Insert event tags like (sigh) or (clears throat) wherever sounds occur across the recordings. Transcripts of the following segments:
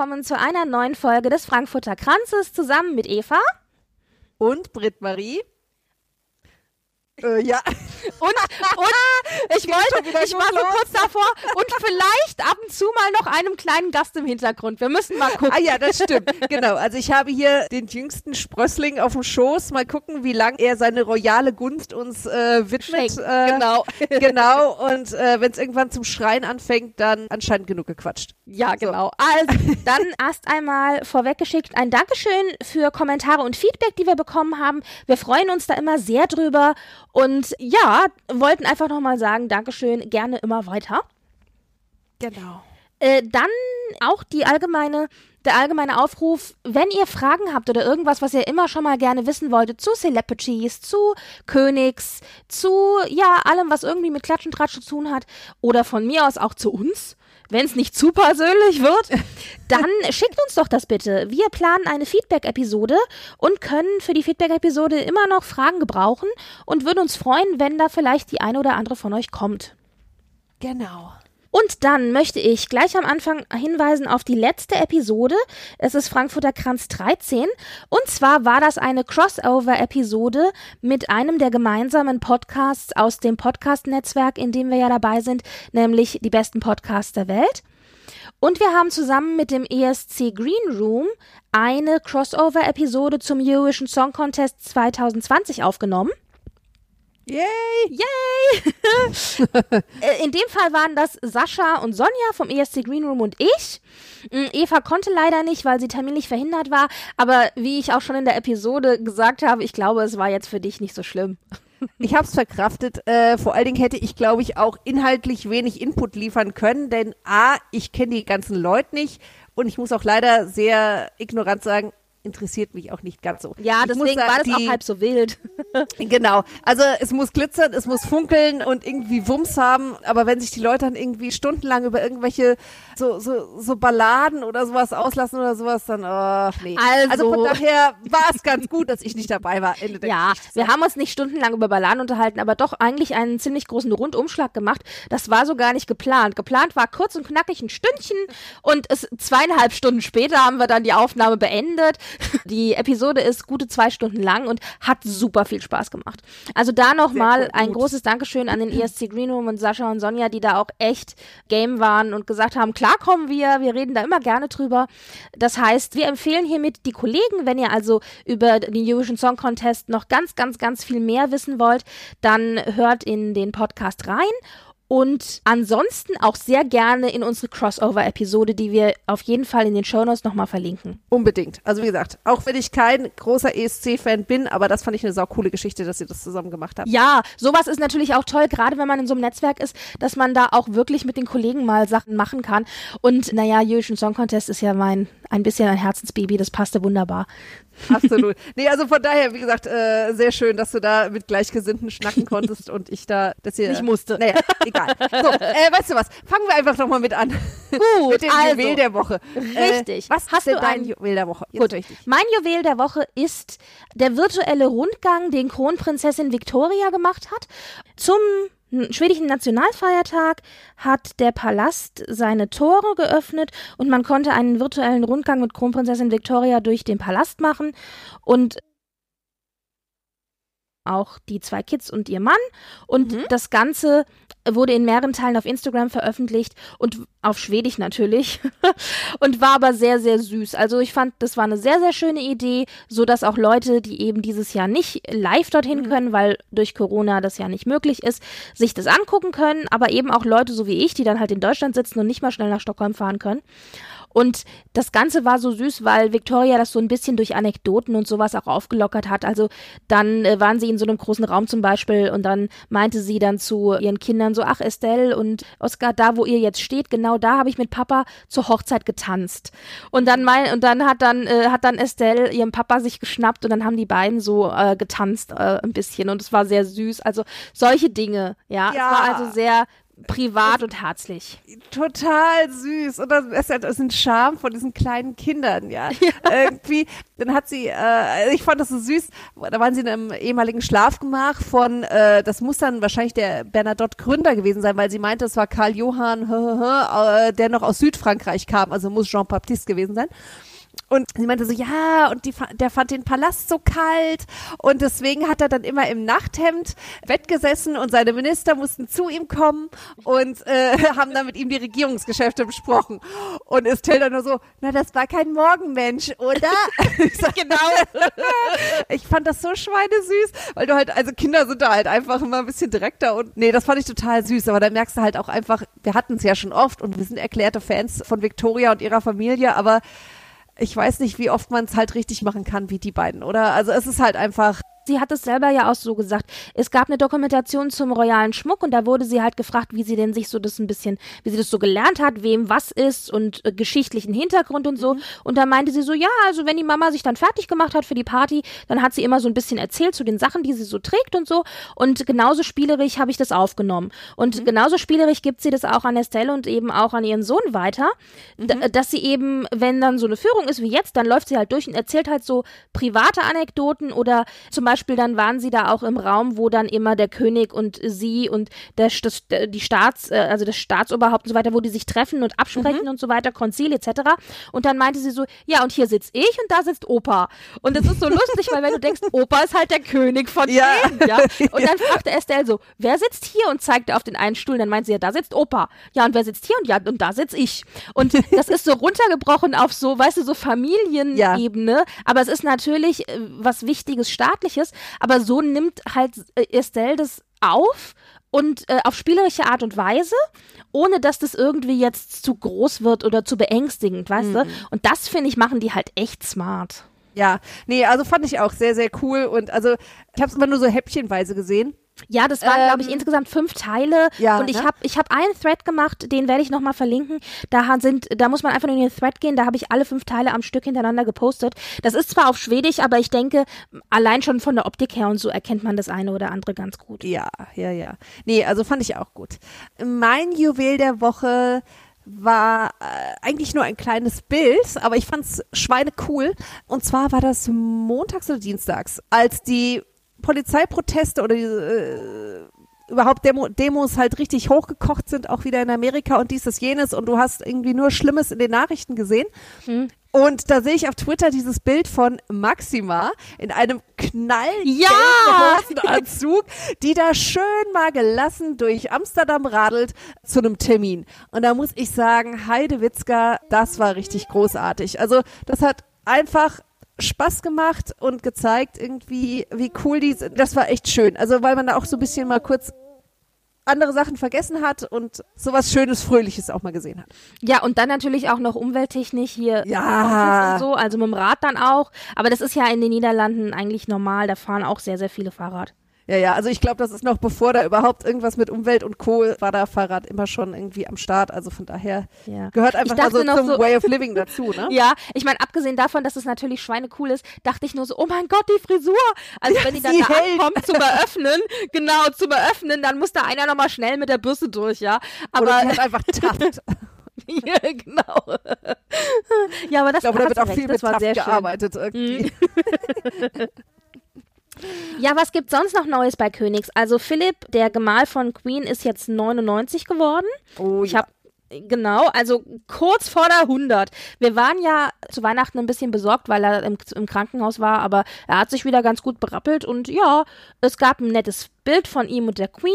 Willkommen zu einer neuen Folge des Frankfurter Kranzes zusammen mit Eva und Britt-Marie. Äh, ja. Und, und (laughs) ich wollte, ich war so kurz davor und vielleicht ab und zu mal noch einem kleinen Gast im Hintergrund. Wir müssen mal gucken. Ah ja, das stimmt. genau. Also ich habe hier den jüngsten Sprössling auf dem Schoß. Mal gucken, wie lang er seine royale Gunst uns äh, widmet. Äh, genau. (laughs) genau. Und äh, wenn es irgendwann zum Schreien anfängt, dann anscheinend genug gequatscht. Ja, genau. So. Also, dann (laughs) erst einmal vorweggeschickt ein Dankeschön für Kommentare und Feedback, die wir bekommen haben. Wir freuen uns da immer sehr drüber. Und ja, wollten einfach nochmal sagen, Dankeschön, gerne immer weiter. Genau. Äh, dann auch die allgemeine, der allgemeine Aufruf, wenn ihr Fragen habt oder irgendwas, was ihr immer schon mal gerne wissen wolltet, zu Celebrities, zu Königs, zu ja, allem, was irgendwie mit Klatsch und Tratsch zu tun hat, oder von mir aus auch zu uns, wenn es nicht zu persönlich wird, dann schickt uns doch das bitte. Wir planen eine Feedback-Episode und können für die Feedback-Episode immer noch Fragen gebrauchen und würden uns freuen, wenn da vielleicht die eine oder andere von euch kommt. Genau. Und dann möchte ich gleich am Anfang hinweisen auf die letzte Episode. Es ist Frankfurter Kranz 13. Und zwar war das eine Crossover-Episode mit einem der gemeinsamen Podcasts aus dem Podcast-Netzwerk, in dem wir ja dabei sind, nämlich die besten Podcasts der Welt. Und wir haben zusammen mit dem ESC Green Room eine Crossover-Episode zum Eurovision Song Contest 2020 aufgenommen. Yay! Yay! (laughs) Äh, in dem Fall waren das Sascha und Sonja vom ESC Green Room und ich. Mm, Eva konnte leider nicht, weil sie terminlich verhindert war. Aber wie ich auch schon in der Episode gesagt habe, ich glaube, es war jetzt für dich nicht so schlimm. (laughs) Ich habe es verkraftet. Äh, vor allen Dingen hätte ich, glaube ich, auch inhaltlich wenig Input liefern können, denn a, ich kenne die ganzen Leute nicht und ich muss auch leider sehr ignorant sagen, interessiert mich auch nicht ganz so. Ja, ich deswegen sagen, war das die, auch halb so wild. (laughs) genau. Also es muss glitzern, es muss funkeln und irgendwie Wumms haben, aber wenn sich die Leute dann irgendwie stundenlang über irgendwelche so, so, so Balladen oder sowas auslassen oder sowas, dann, oh, nee. Also, also von daher war es ganz gut, dass ich nicht dabei war. Ende ja, wir haben uns nicht stundenlang über Balladen unterhalten, aber doch eigentlich einen ziemlich großen Rundumschlag gemacht. Das war so gar nicht geplant. Geplant war kurz und knackig ein Stündchen und es zweieinhalb Stunden später haben wir dann die Aufnahme beendet. Die Episode ist gute zwei Stunden lang und hat super viel Spaß gemacht. Also da nochmal ein großes Dankeschön an den (clears throat) ESC Green Room und Sascha und Sonja, die da auch echt game waren und gesagt haben, klar kommen wir, wir reden da immer gerne drüber. Das heißt, wir empfehlen hiermit die Kollegen, wenn ihr also über den Eurovision Song Contest noch ganz, ganz, ganz viel mehr wissen wollt, dann hört in den Podcast rein und ansonsten auch sehr gerne in unsere Crossover-Episode, die wir auf jeden Fall in den Shownotes nochmal verlinken. Unbedingt. Also wie gesagt, auch wenn ich kein großer ESC-Fan bin, aber das fand ich eine saukoole Geschichte, dass ihr das zusammen gemacht habt. Ja, sowas ist natürlich auch toll, gerade wenn man in so einem Netzwerk ist, dass man da auch wirklich mit den Kollegen mal Sachen machen kann. Und naja, Eurovision Song Contest ist ja mein ein bisschen ein Herzensbaby, das passte wunderbar. Absolut. Nee, also von daher, wie gesagt, äh, sehr schön, dass du da mit Gleichgesinnten schnacken (laughs) konntest und ich da, dass ihr. Ich musste. Naja, egal. So, äh, weißt du was? Fangen wir einfach nochmal mit an. Gut. mit dem also, Juwel der Woche. Richtig. Äh, was hast denn dein Juwel der Woche? Jetzt Gut. Richtig. Mein Juwel der Woche ist der virtuelle Rundgang, den Kronprinzessin Victoria gemacht hat, zum schwedischen Nationalfeiertag hat der Palast seine Tore geöffnet und man konnte einen virtuellen Rundgang mit Kronprinzessin Victoria durch den Palast machen. Und auch die zwei Kids und ihr Mann. Und mhm. das Ganze wurde in mehreren Teilen auf Instagram veröffentlicht und auf Schwedisch natürlich (laughs) und war aber sehr, sehr süß. Also ich fand, das war eine sehr, sehr schöne Idee, so dass auch Leute, die eben dieses Jahr nicht live dorthin mhm. können, weil durch Corona das ja nicht möglich ist, sich das angucken können, aber eben auch Leute so wie ich, die dann halt in Deutschland sitzen und nicht mal schnell nach Stockholm fahren können. Und das Ganze war so süß, weil Victoria das so ein bisschen durch Anekdoten und sowas auch aufgelockert hat. Also dann äh, waren sie in so einem großen Raum zum Beispiel und dann meinte sie dann zu ihren Kindern so, ach Estelle und Oscar, da wo ihr jetzt steht, genau da habe ich mit Papa zur Hochzeit getanzt. Und dann mein, und dann hat dann, äh, hat dann Estelle ihrem Papa sich geschnappt und dann haben die beiden so äh, getanzt äh, ein bisschen und es war sehr süß. Also solche Dinge, ja. Ja. Es war also sehr privat und herzlich. total süß. Und das ist, das ist ein Charme von diesen kleinen Kindern, (laughs) ja. Irgendwie, dann hat sie, äh, ich fand das so süß, da waren sie in einem ehemaligen Schlafgemach von, äh, das muss dann wahrscheinlich der Bernadotte Gründer gewesen sein, weil sie meinte, es war Karl Johann, (laughs) äh, der noch aus Südfrankreich kam, also muss Jean Baptiste gewesen sein. Und sie meinte so, ja, und die, der fand den Palast so kalt und deswegen hat er dann immer im Nachthemd wettgesessen und seine Minister mussten zu ihm kommen und äh, (laughs) haben dann mit ihm die Regierungsgeschäfte besprochen. Und Estelle dann nur so, na, das war kein Morgenmensch, oder? (laughs) ich sag, genau. (laughs) ich fand das so schweinesüß, weil du halt, also Kinder sind da halt einfach immer ein bisschen direkter und nee, das fand ich total süß, aber da merkst du halt auch einfach, wir hatten es ja schon oft und wir sind erklärte Fans von Victoria und ihrer Familie, aber ich weiß nicht, wie oft man es halt richtig machen kann wie die beiden, oder? Also es ist halt einfach, Sie hat es selber ja auch so gesagt. Es gab eine Dokumentation zum royalen Schmuck und da wurde sie halt gefragt, wie sie denn sich so das ein bisschen, wie sie das so gelernt hat, wem was ist und äh, geschichtlichen Hintergrund und so. Und da meinte sie so, ja, also wenn die Mama sich dann fertig gemacht hat für die Party, dann hat sie immer so ein bisschen erzählt zu den Sachen, die sie so trägt und so. Und genauso spielerisch habe ich das aufgenommen. Und genauso spielerisch gibt sie das auch an Estelle und eben auch an ihren Sohn weiter, d- dass sie eben, wenn dann so eine Führung ist wie jetzt, dann läuft sie halt durch und erzählt halt so private Anekdoten oder zum Beispiel dann waren sie da auch im Raum, wo dann immer der König und sie und der, das, die Staats, äh, also das Staatsoberhaupt und so weiter, wo die sich treffen und absprechen und so weiter, Konzil etc. Und dann meinte sie so, ja und hier sitz ich und da sitzt Opa. Und das ist so lustig, weil wenn du denkst, (laughs) Opa ist halt der König von Ja. denen, ja. (laughs) Und dann fragte Estelle so, wer sitzt hier und zeigte auf den einen Stuhl. Dann meinte sie, ja, da sitzt Opa. Ja, und wer sitzt hier? Und ja, und da sitz ich. Und das ist so runtergebrochen auf so, weißt du, so Familienebene. Aber es ist natürlich äh, was Wichtiges, Staatliches. Aber so nimmt halt äh, Estelle das auf und äh, auf spielerische Art und Weise, ohne dass das irgendwie jetzt zu groß wird oder zu beängstigend, weißt du? Und das, finde ich, machen die halt echt smart. ja, nee, also fand ich auch sehr, sehr cool und also ich habe es immer nur so häppchenweise gesehen. Ja, das waren, glaube ich, Ähm, insgesamt fünf Teile. ja, und ich ne? habe ich hab einen Thread gemacht, den werde ich nochmal verlinken. Da sind, da muss man einfach nur in den Thread gehen, da habe ich alle fünf Teile am Stück hintereinander gepostet. Das ist zwar auf Schwedisch, aber ich denke, allein schon von der Optik her und so erkennt man das eine oder andere ganz gut. Ja, ja, ja. Nee, also fand ich auch gut. Mein Juwel der Woche war äh, eigentlich nur ein kleines Bild, aber ich fand's schweine cool. Und zwar war das montags oder dienstags, als die Polizeiproteste oder die, äh, überhaupt Demo Demos halt richtig hochgekocht sind, auch wieder in Amerika und dies, das, jenes und du hast irgendwie nur Schlimmes in den Nachrichten gesehen. Und da sehe ich auf Twitter dieses Bild von Maxima in einem knallgelben Ja! Hosenanzug, die da schön mal gelassen durch Amsterdam radelt zu einem Termin. Und da muss ich sagen, Heide Witzka, das war richtig großartig. Also das hat einfach Spaß gemacht und gezeigt irgendwie, wie cool die sind. Das war echt schön. Also weil man da auch so ein bisschen mal kurz andere Sachen vergessen hat und sowas Schönes, Fröhliches auch mal gesehen hat. Ja, und dann natürlich auch noch umwelttechnisch hier Ja. und so, also mit dem Rad dann auch. Aber das ist ja in den Niederlanden eigentlich normal, da fahren auch sehr, sehr viele Fahrrad. Ja, ja, also ich glaube, das ist noch bevor da überhaupt irgendwas mit Umwelt und Co. war da Fahrrad immer schon irgendwie am Start. Also von daher Ja. gehört einfach Ich mal dachte so noch zum so- Way of (laughs) Living dazu, ne? Ja, ich meine, abgesehen davon, dass es natürlich schweinecool ist, dachte ich nur so, oh mein Gott, die Frisur. Also wenn die dann da hält. ankommt zum Eröffnen, (laughs) genau, zum Eröffnen, dann muss da einer nochmal schnell mit der Bürste durch, ja. Aber Oder hat einfach Taft. (laughs) ja, genau. ja, aber das, Ich glaube, da wird auch recht, viel das mit war Taft. Mhm. gearbeitet irgendwie. Ja, was gibt's sonst noch Neues bei Königs? Also Philipp, der Gemahl von Queen, ist jetzt 99 geworden. Oh, Ich ja. habe Genau, also kurz vor der 100. Wir waren ja zu Weihnachten ein bisschen besorgt, weil er im, im Krankenhaus war, aber er hat sich wieder ganz gut berappelt und ja, es gab ein nettes Bild von ihm und der Queen.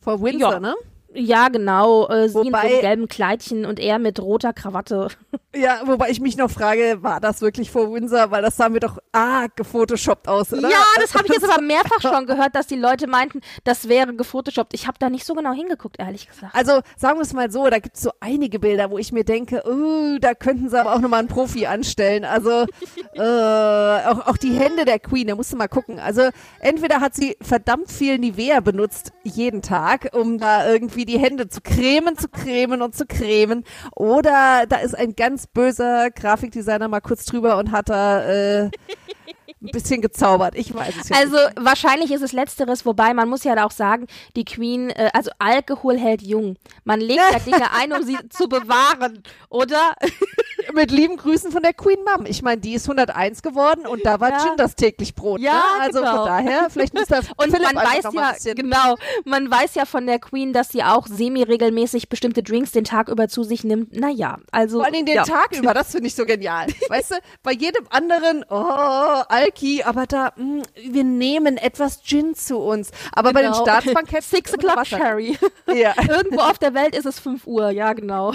Vor Windsor, Ja. ne? Ja, genau, äh, sie in so Wobei- einem gelben Kleidchen und er mit roter Krawatte. Ja, wobei ich mich noch frage, war das wirklich vor Windsor? Weil das sah mir doch arg gefotoshoppt aus, oder? Ja, das habe ich jetzt aber mehrfach schon gehört, dass die Leute meinten, das wäre gefotoshoppt. Ich habe da nicht so genau hingeguckt, ehrlich gesagt. Also sagen wir es mal so, da gibt es so einige Bilder, wo ich mir denke, uh, da könnten sie aber auch nochmal einen Profi anstellen. Also (laughs) äh, auch, auch die Hände der Queen, da musst du mal gucken. Also entweder hat sie verdammt viel Nivea benutzt, jeden Tag, um da irgendwie die Hände zu cremen, zu cremen und zu cremen. Oder da ist ein ganz böser Grafikdesigner mal kurz drüber und hat da äh, (laughs) ein bisschen gezaubert. Ich weiß es ja Also wahrscheinlich ist es letzteres, wobei man muss ja auch sagen, die Queen, äh, also Alkohol hält jung. Man legt ja Dinge ein, um sie zu bewahren, oder? (laughs) Mit lieben Grüßen von der Queen Mom. Ich meine, die ist 101 geworden und da war Ja. Gin das täglich Brot. Ja, ne? Also genau. von daher, vielleicht muss da (laughs) Und Philipp man weiß ja, genau, man weiß ja von der Queen, dass sie auch semi-regelmäßig bestimmte Drinks den Tag über zu sich nimmt. Naja, also. Vor Dingen den ja. Tag über, das finde ich so genial. (laughs) Weißt du, bei jedem anderen, oh, Alki, aber da, mh, wir nehmen etwas Gin zu uns. Aber bei den Genau. Staatsbanketten (laughs) Six o'clock. Sherry. (laughs) Ja. (laughs) Irgendwo auf der Welt ist es 5 Uhr, ja, genau.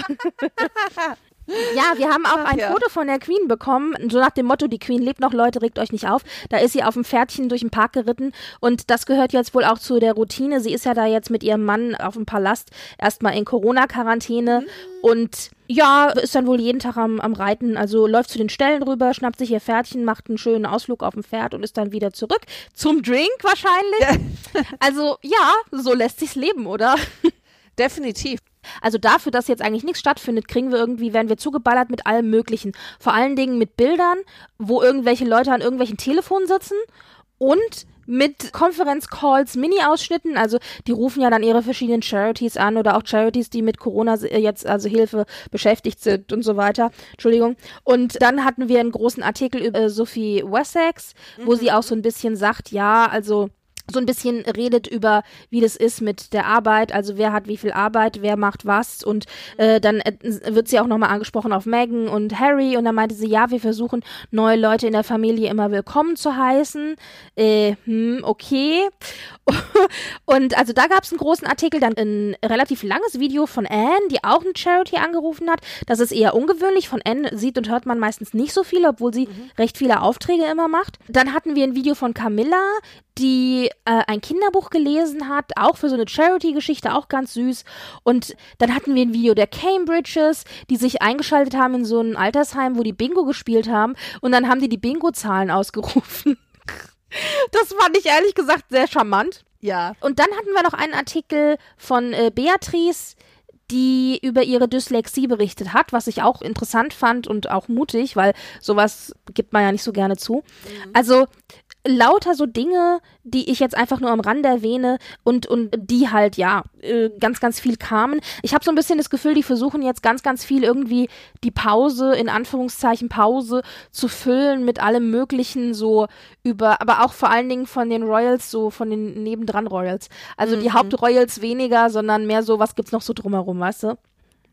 Ja, wir haben auch Ach ein ja. Foto von der Queen bekommen, so nach dem Motto, die Queen lebt noch, Leute, regt euch nicht auf. Da ist sie auf dem Pferdchen durch den Park geritten und das gehört jetzt wohl auch zu der Routine. Sie ist ja da jetzt mit ihrem Mann auf dem Palast erstmal in Corona-Quarantäne und ja, ist dann wohl jeden Tag am, am Reiten, also läuft zu den Ställen rüber, schnappt sich ihr Pferdchen, macht einen schönen Ausflug auf dem Pferd und ist dann wieder zurück zum Drink wahrscheinlich. (laughs) Also ja, so lässt sich's leben, oder? Definitiv. Also dafür, dass jetzt eigentlich nichts stattfindet, kriegen wir irgendwie, werden wir zugeballert mit allem Möglichen. Vor allen Dingen mit Bildern, wo irgendwelche Leute an irgendwelchen Telefonen sitzen und mit Konferenzcalls, Mini-Ausschnitten, also die rufen ja dann ihre verschiedenen Charities an oder auch Charities, die mit Corona äh, jetzt also Hilfe beschäftigt sind und so weiter. Entschuldigung. Und dann hatten wir einen großen Artikel über Sophie Wessex, wo sie auch so ein bisschen sagt, ja, also so ein bisschen redet über, wie das ist mit der Arbeit, also wer hat wie viel Arbeit, wer macht was und äh, dann äh, wird sie auch nochmal angesprochen auf Meghan und Harry und dann meinte sie, ja, wir versuchen neue Leute in der Familie immer willkommen zu heißen. Äh, hm, okay. (laughs) und also da gab es einen großen Artikel, dann ein relativ langes Video von Anne, die auch eine Charity angerufen hat. Das ist eher ungewöhnlich. Von Anne sieht und hört man meistens nicht so viel, obwohl sie recht viele Aufträge immer macht. Dann hatten wir ein Video von Camilla, die äh, ein Kinderbuch gelesen hat, auch für so eine Charity-Geschichte, auch ganz süß. Und dann hatten wir ein Video der Cambridges, die sich eingeschaltet haben in so ein Altersheim, wo die Bingo gespielt haben. Und dann haben die die Bingo-Zahlen ausgerufen. (laughs) Das fand ich ehrlich gesagt sehr charmant. Ja. Und dann hatten wir noch einen Artikel von äh, Beatrice, die über ihre Dyslexie berichtet hat, was ich auch interessant fand und auch mutig, weil sowas gibt man ja nicht so gerne zu. Also lauter so Dinge, die ich jetzt einfach nur am Rande erwähne und, und die halt, ja, äh, ganz, ganz viel kamen. Ich habe so ein bisschen das Gefühl, die versuchen jetzt ganz, ganz viel irgendwie die Pause, in Anführungszeichen Pause, zu füllen mit allem Möglichen, so über, aber auch vor allen Dingen von den Royals, so von den nebendran Royals. Also die Hauptroyals weniger, sondern mehr so, was gibt's noch so drumherum, weißt du?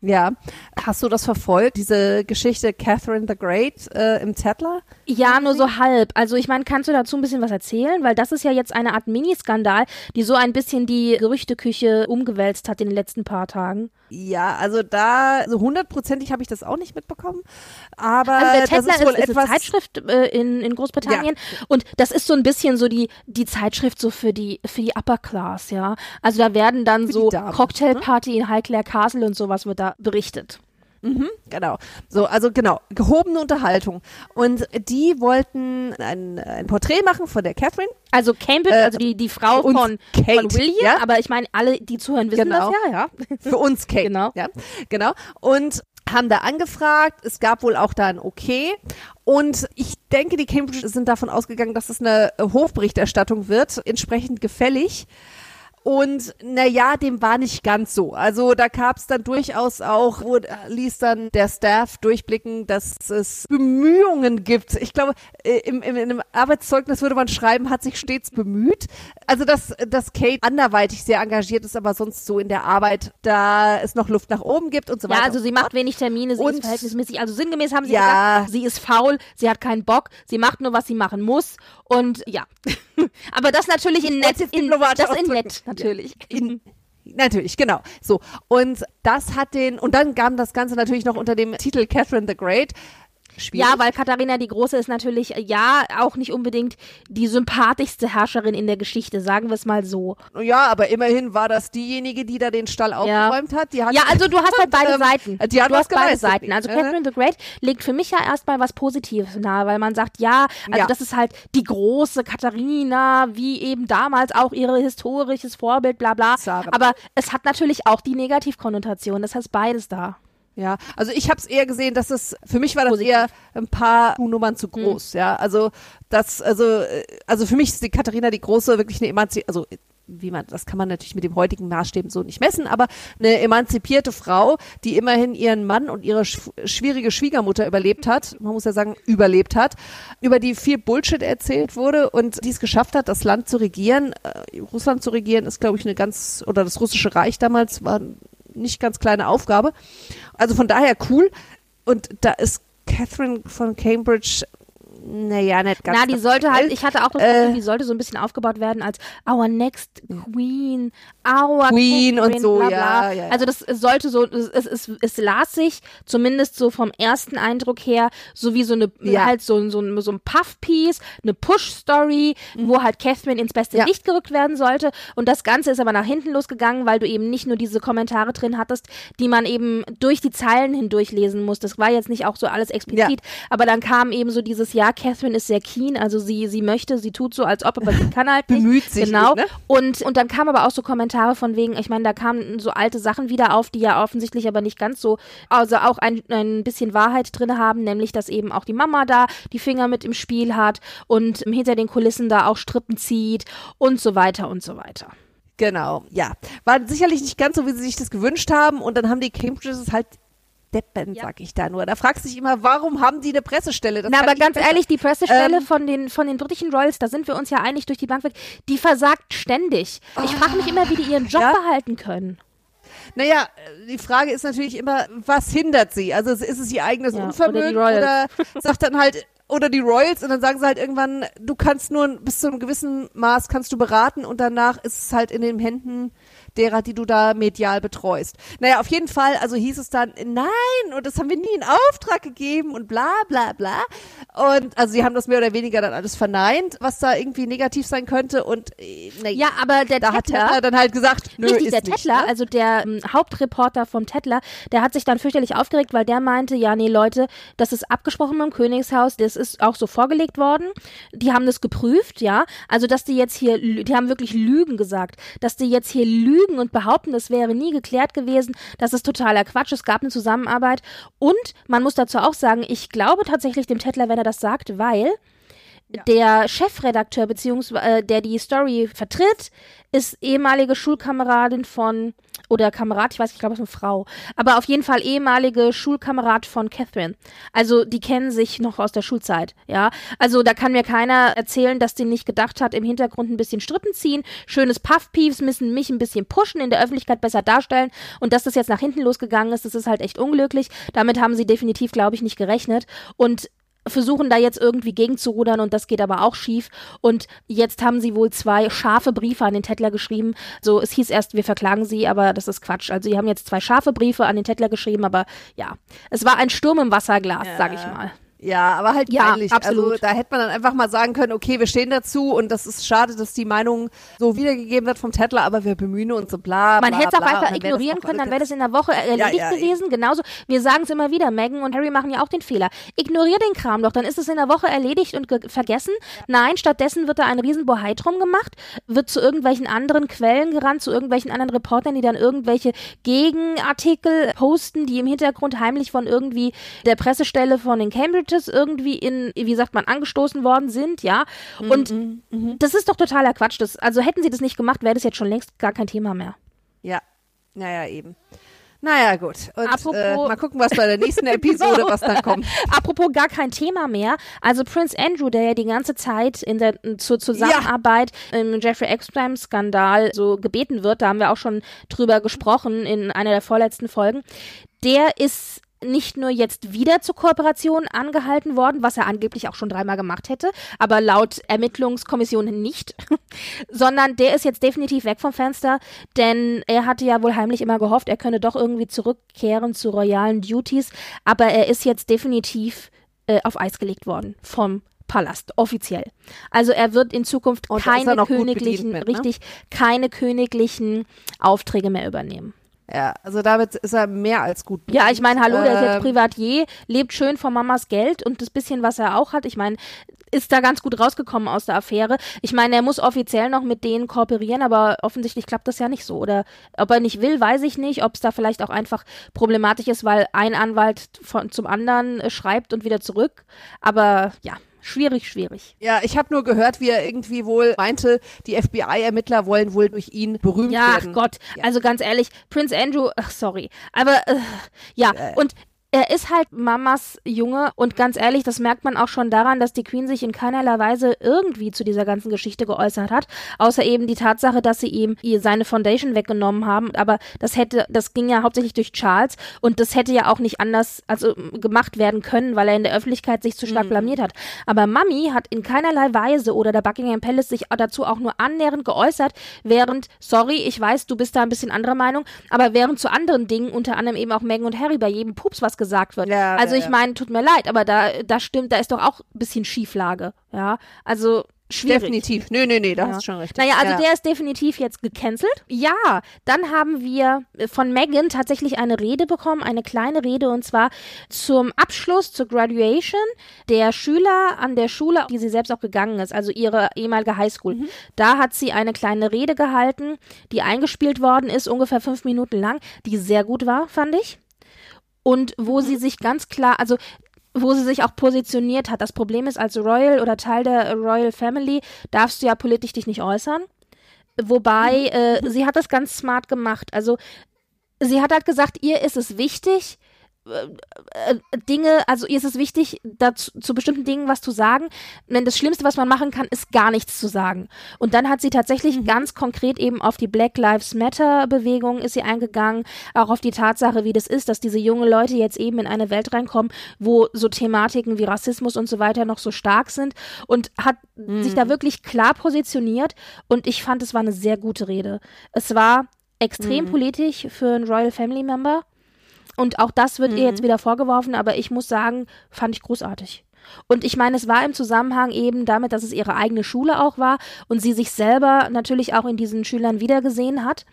Ja. Hast du das verfolgt, diese Geschichte Catherine the Great äh, im Zettler? Ja, nur so halb. Also ich meine, kannst du dazu ein bisschen was erzählen? Weil das ist ja jetzt eine Art Miniskandal, die so ein bisschen die Gerüchteküche umgewälzt hat in den letzten paar Tagen. Ja, also da, so hundertprozentig habe ich das auch nicht mitbekommen. Aber Also der das Tesla ist wohl ist, ist etwas. eine Zeitschrift äh, in, in Großbritannien und das ist so ein bisschen so die, die Zeitschrift so für die, für die Upper Class, ja. Also da werden dann die so Damen, Cocktailparty in Highclere Castle und sowas wird da berichtet. Genau. So, also genau, gehobene Unterhaltung. Und die wollten ein, ein Porträt machen von der Catherine. Also Cambridge, Äh, also die, die Frau von, Kate, von William, ja? aber ich meine, alle, die zuhören, wissen Genau. das ja, ja. Für uns Kate. Genau. Ja, genau. Und haben da angefragt. Es gab wohl auch da ein Okay. Und ich denke, die Cambridge sind davon ausgegangen, dass es eine Hofberichterstattung wird, entsprechend gefällig. Und naja, dem war nicht ganz so. Also da gab es dann durchaus auch, wo äh, ließ dann der Staff durchblicken, dass es Bemühungen gibt. Ich glaube, äh, im, im, in einem Arbeitszeugnis würde man schreiben, hat sich stets bemüht. Also dass, dass Kate anderweitig sehr engagiert ist, aber sonst so in der Arbeit, da es noch Luft nach oben gibt und so weiter. Ja, also sie macht wenig Termine, sie Und- ist verhältnismäßig, also sinngemäß haben sie Ja. gesagt, sie ist faul, sie hat keinen Bock, sie macht nur, was sie machen muss und ja. (laughs) Aber das natürlich in nett, in, das in nett, natürlich. in, Natürlich, genau. So. Und das hat den, und dann kam das Ganze natürlich noch unter dem Titel Catherine the Great. Schwierig. Ja, weil Katharina die Große ist natürlich, äh, ja, auch nicht unbedingt die sympathischste Herrscherin in der Geschichte, sagen wir es mal so. Ja, aber immerhin war das diejenige, die da den Stall aufgeräumt hat. Die hat Ja, also du hast halt (laughs) beide ähm, Seiten. Die hat du hast beide. Seiten. Also Mhm. Catherine the Great legt für mich ja erstmal was Positives nahe, weil man sagt, ja, also Ja. das ist halt die große Katharina, wie eben damals auch ihre historisches Vorbild, bla bla. Zara. Aber es hat natürlich auch die Negativkonnotation. Das heißt beides da. Ja, also ich habe es eher gesehen, dass es für mich war das Positiv. eher ein paar Nummern zu groß, ja. Also das, also äh, also für mich ist die Katharina die große wirklich eine Emanzi also wie man, das kann man natürlich mit dem heutigen Maßstäben so nicht messen, aber eine emanzipierte Frau, die immerhin ihren Mann und ihre sch schwierige Schwiegermutter überlebt hat, man muss ja sagen, überlebt hat, über die viel Bullshit erzählt wurde und die es geschafft hat, das Land zu regieren. Äh, Russland zu regieren ist, glaube ich, eine ganz, oder das russische Reich damals war nicht ganz kleine Aufgabe. Also von daher cool. Und da ist Catherine von Cambridge, naja, nicht ganz. Na, die sollte halt, ich hatte auch das Äh, Gefühl, die sollte so ein bisschen aufgebaut werden als our next queen, our Queen und Catherine, so, bla, bla. ja, ja, ja. Also das sollte so, es, es, es, las sich zumindest so vom ersten Eindruck her, so wie so eine, Ja. halt so, so, ein- so ein Puff-Piece, eine Push-Story, wo halt Catherine ins beste Mhm. Licht gerückt werden sollte. Und das Ganze ist aber nach hinten losgegangen, weil du eben nicht nur diese Kommentare drin hattest, die man eben durch die Zeilen hindurch lesen muss. Das war jetzt nicht auch so alles explizit, aber dann kam eben so dieses, ja, Catherine ist sehr keen, also sie, sie möchte, sie tut so, als ob, aber sie kann halt (laughs) nicht. Bemüht sich Genau. nicht, ne? Und, und dann kamen aber auch so Kommentare von wegen, ich meine, da kamen so alte Sachen wieder auf, die ja offensichtlich aber nicht ganz so, also auch ein, ein bisschen Wahrheit drin haben, nämlich, dass eben auch die Mama da die Finger mit im Spiel hat und hinter den Kulissen da auch Strippen zieht und so weiter und so weiter. Genau, ja. War sicherlich nicht ganz so, wie sie sich das gewünscht haben. Und dann haben die Cambridges halt Deppen, Ja. sag ich da nur. Da fragst du dich immer, warum haben die eine Pressestelle? Das Na, aber ganz besser. ehrlich, die Pressestelle Ähm, von den von den britischen Royals, da sind wir uns ja einig durch die Bank weg, die versagt ständig. Ich frage mich immer, wie die ihren Job Ja? behalten können. Naja, die Frage ist natürlich immer, was hindert sie? Also ist es ihr eigenes Ja, oder Unvermögen Royals. oder sagt dann halt, oder die Royals und dann sagen sie halt irgendwann, du kannst nur bis zu einem gewissen Maß kannst du beraten und danach ist es halt in den Händen derer, die du da medial betreust. Naja, auf jeden Fall, also hieß es dann, nein, und das haben wir nie in Auftrag gegeben und bla bla bla. Und also sie haben das mehr oder weniger dann alles verneint, was da irgendwie negativ sein könnte und äh, na, Ja, aber der da hat Tettler, Tettler dann halt gesagt, nö, Richtig, ist der nicht, Tettler, ne? also der ähm, Hauptreporter vom Tettler, der hat sich dann fürchterlich aufgeregt, weil der meinte, ja, nee, Leute, das ist abgesprochen beim Königshaus, das ist auch so vorgelegt worden. Die haben das geprüft, ja. Also, dass die jetzt hier, die haben wirklich Lügen gesagt, dass die jetzt hier lügen und behaupten, das wäre nie geklärt gewesen, das ist totaler Quatsch, es gab eine Zusammenarbeit. Und man muss dazu auch sagen, ich glaube tatsächlich dem Tettler, wenn er das sagt, weil der Chefredakteur, beziehungsweise äh, der die Story vertritt, ist ehemalige Schulkameradin von, oder Kamerad, ich weiß nicht, ich glaube, es ist eine Frau, aber auf jeden Fall ehemalige Schulkamerad von Catherine. Also die kennen sich noch aus der Schulzeit, ja. Also da kann mir keiner erzählen, dass die nicht gedacht hat, im Hintergrund ein bisschen Strippen ziehen, schönes Puffpiefs, müssen mich ein bisschen pushen, in der Öffentlichkeit besser darstellen und dass das jetzt nach hinten losgegangen ist, das ist halt echt unglücklich. Damit haben sie definitiv, glaube ich, nicht gerechnet und versuchen da jetzt irgendwie gegenzurudern und das geht aber auch schief. Und jetzt haben sie wohl zwei scharfe Briefe an den Tettler geschrieben. So, es hieß erst, wir verklagen sie, aber das ist Quatsch. Also, sie haben jetzt zwei scharfe Briefe an den Tettler geschrieben, aber ja, es war ein Sturm im Wasserglas, sag ich mal. Ja, aber halt Ja, peinlich. absolut. Also da hätte man dann einfach mal sagen können, okay, wir stehen dazu und das ist schade, dass die Meinung so wiedergegeben wird vom Tettler, aber wir bemühen uns und bla, Man bla, hätte es auch einfach ignorieren können, dann wäre das in der Woche erledigt ja, gewesen. Genauso, wir sagen es immer wieder, Meghan und Harry machen ja auch den Fehler. Ignorier den Kram doch, dann ist es in der Woche erledigt und ge- vergessen. Nein, stattdessen wird da ein riesen Bohai drum gemacht, wird zu irgendwelchen anderen Quellen gerannt, zu irgendwelchen anderen Reportern, die dann irgendwelche Gegenartikel posten, die im Hintergrund heimlich von irgendwie der Pressestelle von den Cambridges irgendwie in, wie sagt man, angestoßen worden sind, ja. Und das ist doch totaler Quatsch. Das, also hätten sie das nicht gemacht, wäre das jetzt schon längst gar kein Thema mehr. Ja, naja, eben. Naja, gut. Und Apropos- äh, mal gucken, was bei der nächsten Episode, was dann kommt. (laughs) Apropos gar kein Thema mehr. Also Prince Andrew, der ja die ganze Zeit in der zur Zusammenarbeit im Jeffrey Epstein-Skandal so gebeten wird, da haben wir auch schon drüber gesprochen in einer der vorletzten Folgen. Der ist nicht nur jetzt wieder zur Kooperation angehalten worden, was er angeblich auch schon dreimal gemacht hätte, aber laut Ermittlungskommissionen nicht, (laughs) sondern der ist jetzt definitiv weg vom Fenster, denn er hatte ja wohl heimlich immer gehofft, er könne doch irgendwie zurückkehren zu royalen Duties, aber er ist jetzt definitiv äh, auf Eis gelegt worden vom Palast, offiziell. Also er wird in Zukunft Und keine königlichen, mit, ne? richtig, keine königlichen Aufträge mehr übernehmen. Ja, also damit ist er mehr als gut. Ja, ich meine, hallo, der ist jetzt Ähm, Privatier, lebt schön von Mamas Geld und das bisschen, was er auch hat, ich meine, ist da ganz gut rausgekommen aus der Affäre. Ich meine, er muss offiziell noch mit denen kooperieren, aber offensichtlich klappt das ja nicht so. Oder ob er nicht will, weiß ich nicht. Ob es da vielleicht auch einfach problematisch ist, weil ein Anwalt von, zum anderen äh, schreibt und wieder zurück. Aber ja, schwierig, schwierig. Ja, ich habe nur gehört, wie er irgendwie wohl meinte, die FBI-Ermittler wollen wohl durch ihn berühmt Ja, ach werden. Gott. Also ganz ehrlich, Prince Andrew, ach sorry. Aber äh, ja, und er ist halt Mamas Junge und ganz ehrlich, das merkt man auch schon daran, dass die Queen sich in keinerlei Weise irgendwie zu dieser ganzen Geschichte geäußert hat, außer eben die Tatsache, dass sie ihm ihr- seine Foundation weggenommen haben, aber das hätte, das ging ja hauptsächlich durch Charles und das hätte ja auch nicht anders, also gemacht werden können, weil er in der Öffentlichkeit sich zu stark blamiert hat. Aber Mami hat in keinerlei Weise oder der Buckingham Palace sich dazu auch nur annähernd geäußert, während, sorry, ich weiß, du bist da ein bisschen anderer Meinung, aber während zu anderen Dingen, unter anderem eben auch Meghan und Harry, bei jedem Pups was gesagt wird. Ja, also ja, ich meine, tut mir leid, aber da, da stimmt, da ist doch auch ein bisschen Schieflage, ja. Also schwierig. Definitiv. Nö, nö, nee, da Ja. hast du schon recht. Naja, also ja. der ist definitiv jetzt gecancelt. Ja, dann haben wir äh, von Megan tatsächlich eine Rede bekommen, eine kleine Rede und zwar zum Abschluss, zur Graduation der Schüler an der Schule, die sie selbst auch gegangen ist, also ihre ehemalige Highschool. Mhm. Da hat sie eine kleine Rede gehalten, die eingespielt worden ist, ungefähr fünf Minuten lang, die sehr gut war, fand ich. Und wo sie sich ganz klar, also wo sie sich auch positioniert hat. Das Problem ist, als Royal oder Teil der Royal Family darfst du ja politisch dich nicht äußern. Wobei, äh, sie hat das ganz smart gemacht. Also, sie hat halt gesagt, ihr ist es wichtig, Dinge, also ihr ist es wichtig, dazu, zu bestimmten Dingen was zu sagen. Denn das Schlimmste, was man machen kann, ist gar nichts zu sagen. Und dann hat sie tatsächlich ganz konkret eben auf die Black Lives Matter Bewegung ist sie eingegangen, auch auf die Tatsache, wie das ist, dass diese jungen Leute jetzt eben in eine Welt reinkommen, wo so Thematiken wie Rassismus und so weiter noch so stark sind und hat sich da wirklich klar positioniert und ich fand, es war eine sehr gute Rede. Es war extrem politisch für einen Royal Family Member. Und auch das wird ihr jetzt wieder vorgeworfen, aber ich muss sagen, fand ich großartig. Und ich meine, es war im Zusammenhang eben damit, dass es ihre eigene Schule auch war und sie sich selber natürlich auch in diesen Schülern wiedergesehen hat.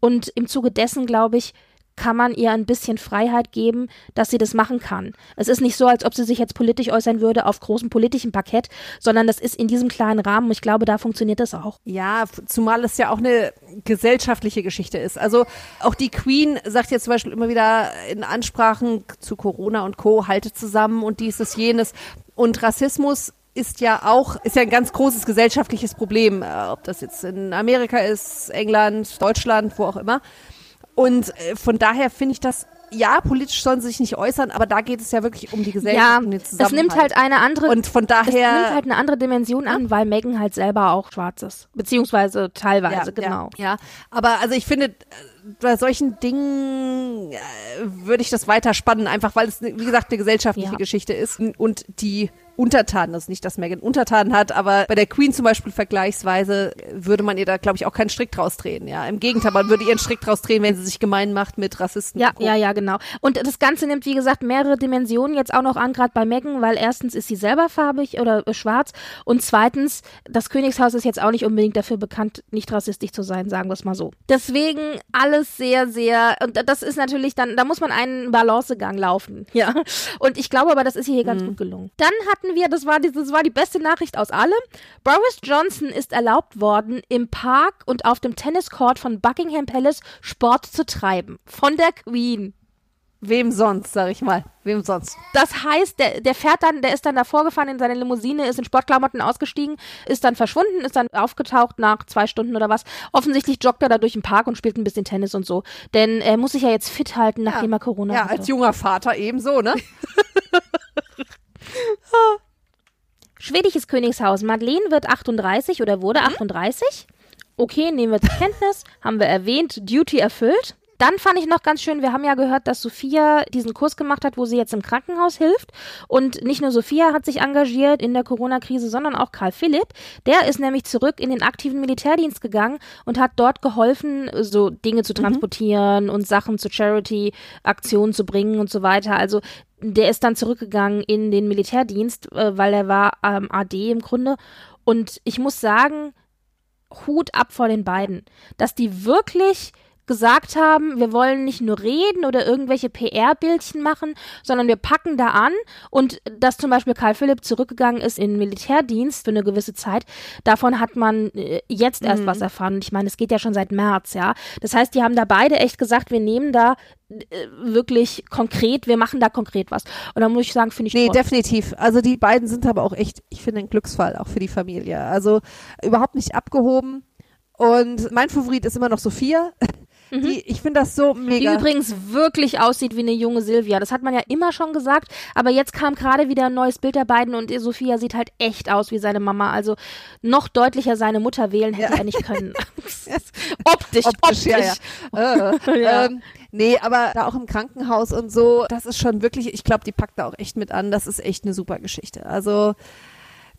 Und im Zuge dessen, glaube ich, kann man ihr ein bisschen Freiheit geben, dass sie das machen kann. Es ist nicht so, als ob sie sich jetzt politisch äußern würde auf großem politischen Parkett, sondern das ist in diesem kleinen Rahmen. Ich glaube, da funktioniert das auch. Ja, zumal es ja auch eine gesellschaftliche Geschichte ist. Also auch die Queen sagt jetzt zum Beispiel immer wieder in Ansprachen zu Corona und Co. haltet zusammen und dieses, jenes. Und Rassismus ist ja auch, ist ja ein ganz großes gesellschaftliches Problem, äh, ob das jetzt in Amerika ist, England, Deutschland, wo auch immer. Und äh, von daher finde ich das, ja, politisch sollen sie sich nicht äußern, aber da geht es ja wirklich um die Gesellschaft, Ja, um den es Zusammenhalt. nimmt halt eine andere und von es daher nimmt halt eine andere Dimension an, weil Megan halt selber auch schwarz ist. Beziehungsweise teilweise, genau. Ja, ja, aber also ich finde, äh, bei solchen Dingen äh, würde ich das weiter spannen, einfach weil es, wie gesagt, eine gesellschaftliche Ja. Geschichte ist und die Untertanen, das ist nicht, dass Megan Untertanen hat, aber bei der Queen zum Beispiel vergleichsweise würde man ihr da, glaube ich, auch keinen Strick draus drehen, ja. Im Gegenteil, man würde ihr einen Strick draus drehen, wenn sie sich gemein macht mit Rassisten. Ja, ja, ja, genau. Und das Ganze nimmt, wie gesagt, mehrere Dimensionen jetzt auch noch an, gerade bei Megan, weil erstens ist sie selber farbig oder äh, schwarz und zweitens, das Königshaus ist jetzt auch nicht unbedingt dafür bekannt, nicht rassistisch zu sein, sagen wir es mal so. Deswegen alles sehr, sehr, und das ist natürlich dann, da muss man einen Balancegang laufen, (laughs) ja. Und ich glaube aber, das ist ihr hier ganz gut gelungen. Dann hatten wir, das war, die, das war die beste Nachricht aus allem, Boris Johnson ist erlaubt worden, im Park und auf dem Tenniscourt von Buckingham Palace Sport zu treiben. Von der Queen. Wem sonst, sag ich mal. Wem sonst? Das heißt, der, der fährt dann, der ist dann davor gefahren in seine Limousine, ist in Sportklamotten ausgestiegen, ist dann verschwunden, ist dann aufgetaucht nach zwei Stunden oder was. Offensichtlich joggt er da durch den Park und spielt ein bisschen Tennis und so. Denn er muss sich ja jetzt fit halten, nachdem er Corona Ja, hatte. als junger Vater ebenso, ne? (laughs) (laughs) Schwedisches Königshaus. Madeleine wird 38 oder wurde 38. Okay, nehmen wir zur Kenntnis. Haben wir erwähnt. Duty erfüllt. dann fand ich noch ganz schön, wir haben ja gehört, dass Sophia diesen Kurs gemacht hat, wo sie jetzt im Krankenhaus hilft. Und nicht nur Sophia hat sich engagiert in der Corona-Krise, sondern auch Karl Philipp. Der ist nämlich zurück in den aktiven Militärdienst gegangen und hat dort geholfen, so Dinge zu mhm. transportieren mhm. und Sachen zu Charity-Aktionen zu bringen und so weiter. Also der ist dann zurückgegangen in den Militärdienst, äh, weil er war ähm, AD im Grunde. Und ich muss sagen, Hut ab vor den beiden, dass die wirklich gesagt haben, wir wollen nicht nur reden oder irgendwelche PR-Bildchen machen, sondern wir packen da an und dass zum Beispiel Karl Philipp zurückgegangen ist in den Militärdienst für eine gewisse Zeit, davon hat man äh, jetzt erst mhm. was erfahren. Und ich meine, es geht ja schon seit März, ja. Das heißt, die haben da beide echt gesagt, wir nehmen da äh, wirklich konkret, wir machen da konkret was. Und da muss ich sagen, finde ich Nee, toll. definitiv. Also die beiden sind aber auch echt, ich finde, ein Glücksfall auch für die Familie. Also überhaupt nicht abgehoben. Und mein Favorit ist immer noch Sophia. Mhm. Die, ich finde das so mega. Die übrigens wirklich aussieht wie eine junge Silvia. Das hat man ja immer schon gesagt, aber jetzt kam gerade wieder ein neues Bild der beiden und Sophia sieht halt echt aus wie seine Mama. Also noch deutlicher seine Mutter wählen hätte ja. er nicht können. (laughs) optisch, optisch. optisch. Ja, ja. äh, ja. Ähm, nee, aber da auch im Krankenhaus und so, das ist schon wirklich, ich glaube, die packt da auch echt mit an. Das ist echt eine super Geschichte. Also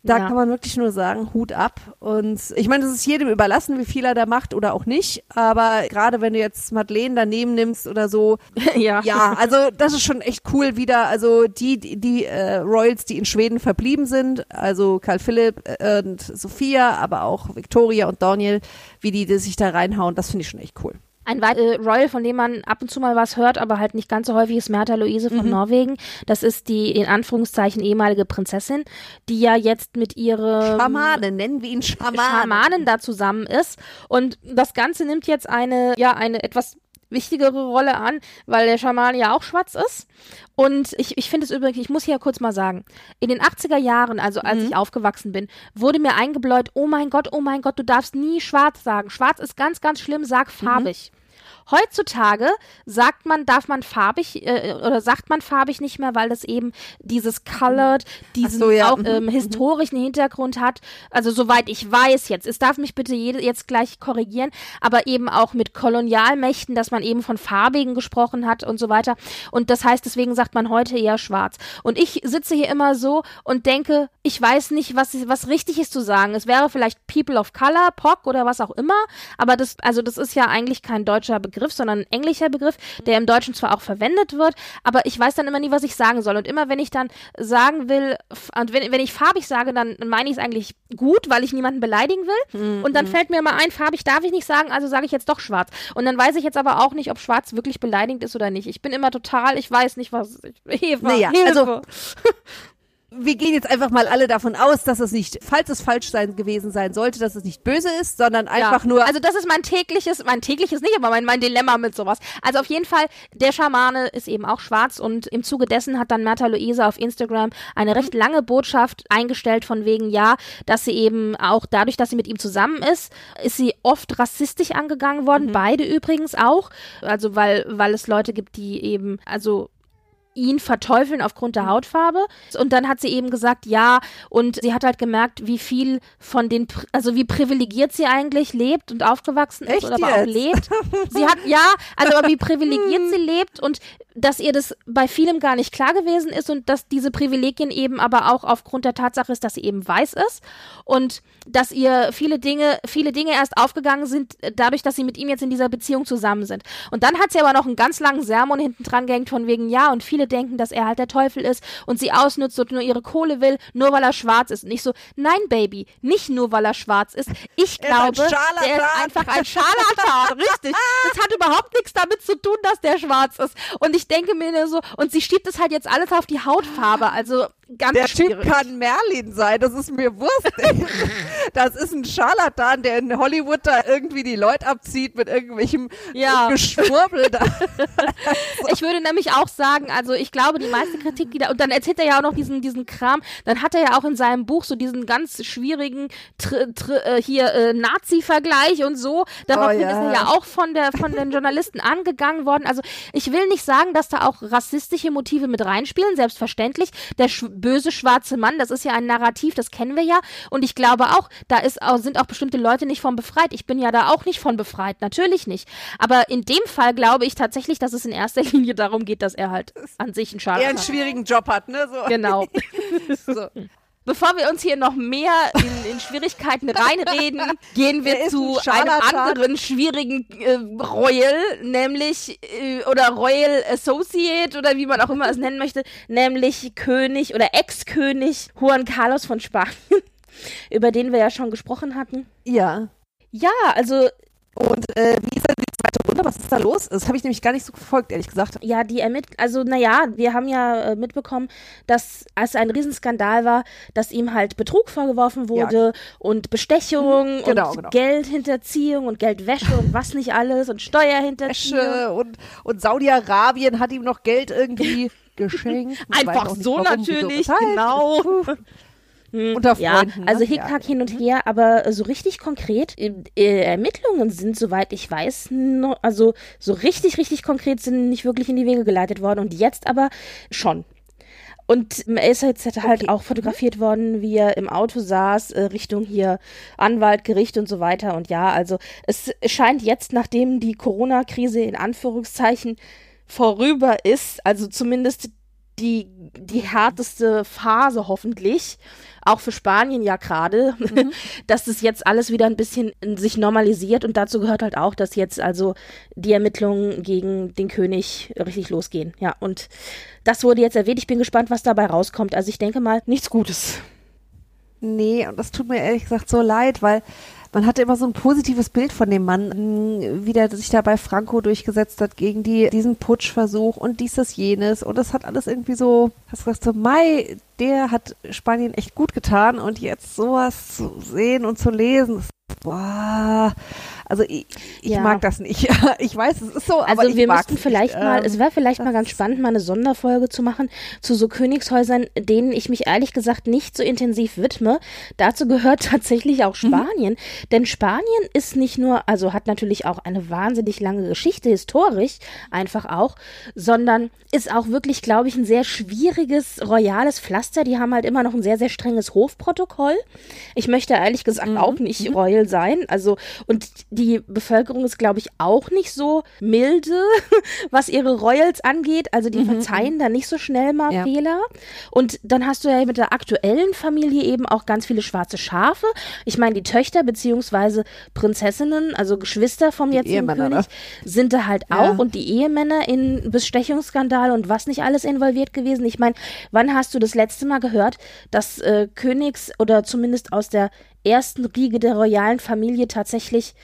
da ja. kann man wirklich nur sagen, Hut ab. Und ich meine, es ist jedem überlassen, wie viel er da macht oder auch nicht. Aber gerade wenn du jetzt Madeleine daneben nimmst oder so, (laughs) ja, ja also das ist schon echt cool wieder. Also die, die, die äh, Royals, die in Schweden verblieben sind, also Karl Philipp äh, und Sophia, aber auch Victoria und Daniel, wie die, die sich da reinhauen, das finde ich schon echt cool. Ein weiterer äh, Royal, von dem man ab und zu mal was hört, aber halt nicht ganz so häufig, ist Märtha Luise von mhm. Norwegen. Das ist die in Anführungszeichen ehemalige Prinzessin, die ja jetzt mit ihrem Schamanen, nennen wir ihn Schamanen. Schamanen da zusammen ist. Und das Ganze nimmt jetzt eine, ja, eine etwas wichtigere Rolle an, weil der Schaman ja auch schwarz ist. Und ich, ich finde es übrigens, ich muss hier kurz mal sagen, in den 80er Jahren, also als mhm. ich aufgewachsen bin, wurde mir eingebläut, oh mein Gott, oh mein Gott, du darfst nie schwarz sagen. Schwarz ist ganz, ganz schlimm, sag mhm. farbig. Mhm. Heutzutage sagt man, darf man farbig äh, oder sagt man farbig nicht mehr, weil das eben dieses Colored, diesen so, ja. auch mhm, ähm, mhm. historischen Hintergrund hat. Also soweit ich weiß jetzt, es darf mich bitte jede, jetzt gleich korrigieren, aber eben auch mit Kolonialmächten, dass man eben von farbigen gesprochen hat und so weiter. Und das heißt, deswegen sagt man heute eher schwarz. Und ich sitze hier immer so und denke, ich weiß nicht, was, was richtig ist zu sagen. Es wäre vielleicht People of Color, POC oder was auch immer, aber das, also das ist ja eigentlich kein deutscher Begriff. Begriff, sondern ein englischer Begriff, der im Deutschen zwar auch verwendet wird, aber ich weiß dann immer nie, was ich sagen soll. Und immer wenn ich dann sagen will, und wenn, wenn ich farbig sage, dann meine ich es eigentlich gut, weil ich niemanden beleidigen will. Mhm. Und dann fällt mir immer ein, farbig darf ich nicht sagen, also sage ich jetzt doch schwarz. Und dann weiß ich jetzt aber auch nicht, ob schwarz wirklich beleidigend ist oder nicht. Ich bin immer total, ich weiß nicht, was. (laughs) Eva, naja, Hilfe. also (laughs) wir gehen jetzt einfach mal alle davon aus, dass es nicht, falls es falsch sein gewesen sein sollte, dass es nicht böse ist, sondern einfach ja. nur. Also das ist mein tägliches, mein tägliches nicht, aber mein, mein Dilemma mit sowas. Also auf jeden Fall, der Schamane ist eben auch schwarz und im Zuge dessen hat dann Märtha Luise auf Instagram eine recht lange Botschaft eingestellt von wegen, ja, dass sie eben auch dadurch, dass sie mit ihm zusammen ist, ist sie oft rassistisch angegangen worden, mhm. beide übrigens auch. Also weil, weil es Leute gibt, die eben, also ihn verteufeln aufgrund der mhm. Hautfarbe. Und dann hat sie eben gesagt, ja, und sie hat halt gemerkt, wie viel von den, also wie privilegiert sie eigentlich lebt und aufgewachsen ist Echt oder aber auch lebt. Sie hat, (laughs) ja, also aber wie privilegiert sie lebt und dass ihr das bei vielem gar nicht klar gewesen ist und dass diese Privilegien eben aber auch aufgrund der Tatsache ist, dass sie eben weiß ist und dass ihr viele Dinge, viele Dinge erst aufgegangen sind, dadurch, dass sie mit ihm jetzt in dieser Beziehung zusammen sind. Und dann hat sie aber noch einen ganz langen Sermon hinten dran gehängt von wegen, ja, und viele denken, dass er halt der Teufel ist und sie ausnutzt und nur ihre Kohle will, nur weil er schwarz ist. Und ich so, nein, Baby, nicht nur weil er schwarz ist. Ich glaube, ist der ist einfach ein Scharlatan. (laughs) Richtig. Das hat überhaupt nichts damit zu tun, dass der schwarz ist. Und ich denke mir nur so, und sie schiebt es halt jetzt alles auf die Hautfarbe. Also ganz Der schwierig. Typ kann Merlin sein, das ist mir Wurst. (laughs) das ist ein Scharlatan, der in Hollywood da irgendwie die Leute abzieht mit irgendwelchem ja. (laughs) Geschwurbel da. (laughs) ich würde nämlich auch sagen, also ich glaube, die meiste Kritik, die da, und dann erzählt er ja auch noch diesen, diesen Kram, dann hat er ja auch in seinem Buch so diesen ganz schwierigen tr, tr, äh, hier äh, Nazi-Vergleich und so. Daraufhin oh, ja. ist er ja auch von der von den Journalisten angegangen worden. Also ich will nicht sagen, dass da auch rassistische Motive mit reinspielen, selbstverständlich. Der, böse schwarze Mann, das ist ja ein Narrativ, das kennen wir ja. Und ich glaube auch, da ist sind auch bestimmte Leute nicht von befreit. Ich bin ja da auch nicht von befreit, natürlich nicht. Aber in dem Fall glaube ich tatsächlich, dass es in erster (laughs) Linie darum geht, dass er halt an sich einen Schaden Er einen schwierigen Job hat, ne? So. Genau. (laughs) so. (laughs) Bevor wir uns hier noch mehr in, in Schwierigkeiten (laughs) reinreden, gehen wir zu ein einem anderen schwierigen äh, Royal, nämlich äh, oder Royal Associate oder wie man auch immer es nennen möchte, nämlich König oder Ex-König Juan Carlos von Spanien, (laughs) über den wir ja schon gesprochen hatten. Ja. Ja, also und äh, wie ist er zweite Runde? Was ist da los? Das habe ich nämlich gar nicht so verfolgt, ehrlich gesagt. Ja, die ermittelt, also naja, wir haben ja äh, mitbekommen, dass es ein Riesenskandal war, dass ihm halt Betrug vorgeworfen wurde ja. und Bestechung mhm, genau, und genau. Geldhinterziehung und Geldwäsche und was nicht alles und Steuerhinterziehung. Wäsche und, und Saudi-Arabien hat ihm noch Geld irgendwie (laughs) geschenkt. Einfach so natürlich, genau. Hm, Unter Freunden. Ja, also Hickhack ja. hin und her, aber so richtig konkret, äh, äh, Ermittlungen sind, soweit ich weiß, no, also so richtig, richtig konkret sind nicht wirklich in die Wege geleitet worden und jetzt aber schon. Und er ist jetzt halt okay. auch fotografiert worden, wie er im Auto saß, äh, Richtung hier Anwalt, Gericht und so weiter. Und ja, also es scheint jetzt, nachdem die Corona-Krise in Anführungszeichen vorüber ist, also zumindest die, die härteste Phase hoffentlich, auch für Spanien ja gerade, mhm. (laughs) dass das jetzt alles wieder ein bisschen sich normalisiert und dazu gehört halt auch, dass jetzt also die Ermittlungen gegen den König richtig losgehen. Ja, und das wurde jetzt erwähnt. Ich bin gespannt, was dabei rauskommt. Also ich denke mal, nichts Gutes. Nee, und das tut mir ehrlich gesagt so leid, weil man hatte immer so ein positives Bild von dem Mann, wie der sich da bei Franco durchgesetzt hat gegen die, diesen Putschversuch und dies, das, jenes. Und das hat alles irgendwie so, hast du gesagt, so, Mai, der hat Spanien echt gut getan und jetzt sowas zu sehen und zu lesen, boah, also ich, ich ja. mag das nicht. (laughs) Ich weiß, es ist so, also aber ich wir müssten vielleicht nicht. mal, ähm, es wäre vielleicht mal ganz spannend, mal eine Sonderfolge zu machen zu so Königshäusern, denen ich mich ehrlich gesagt nicht so intensiv widme. Dazu gehört (laughs) tatsächlich auch mhm. Spanien, mhm. denn Spanien ist nicht nur, also hat natürlich auch eine wahnsinnig lange Geschichte historisch, einfach auch, sondern ist auch wirklich, glaube ich, ein sehr schwieriges royales Pflaster. Die haben halt immer noch ein sehr sehr strenges Hofprotokoll. Ich möchte ehrlich gesagt mhm. auch nicht mhm. royal sein, also und die Bevölkerung ist, glaube ich, auch nicht so milde, (laughs) was ihre Royals angeht. Also die mhm. verzeihen da nicht so schnell mal ja. Fehler. Und dann hast du ja mit der aktuellen Familie eben auch ganz viele schwarze Schafe. Ich meine, die Töchter beziehungsweise Prinzessinnen, also Geschwister vom die jetzigen König, ne? sind da halt ja. auch und die Ehemänner in Bestechungsskandale und was nicht alles involviert gewesen. Ich meine, wann hast du das letzte Mal gehört, dass äh, Königs oder zumindest aus der ersten Riege der royalen Familie tatsächlich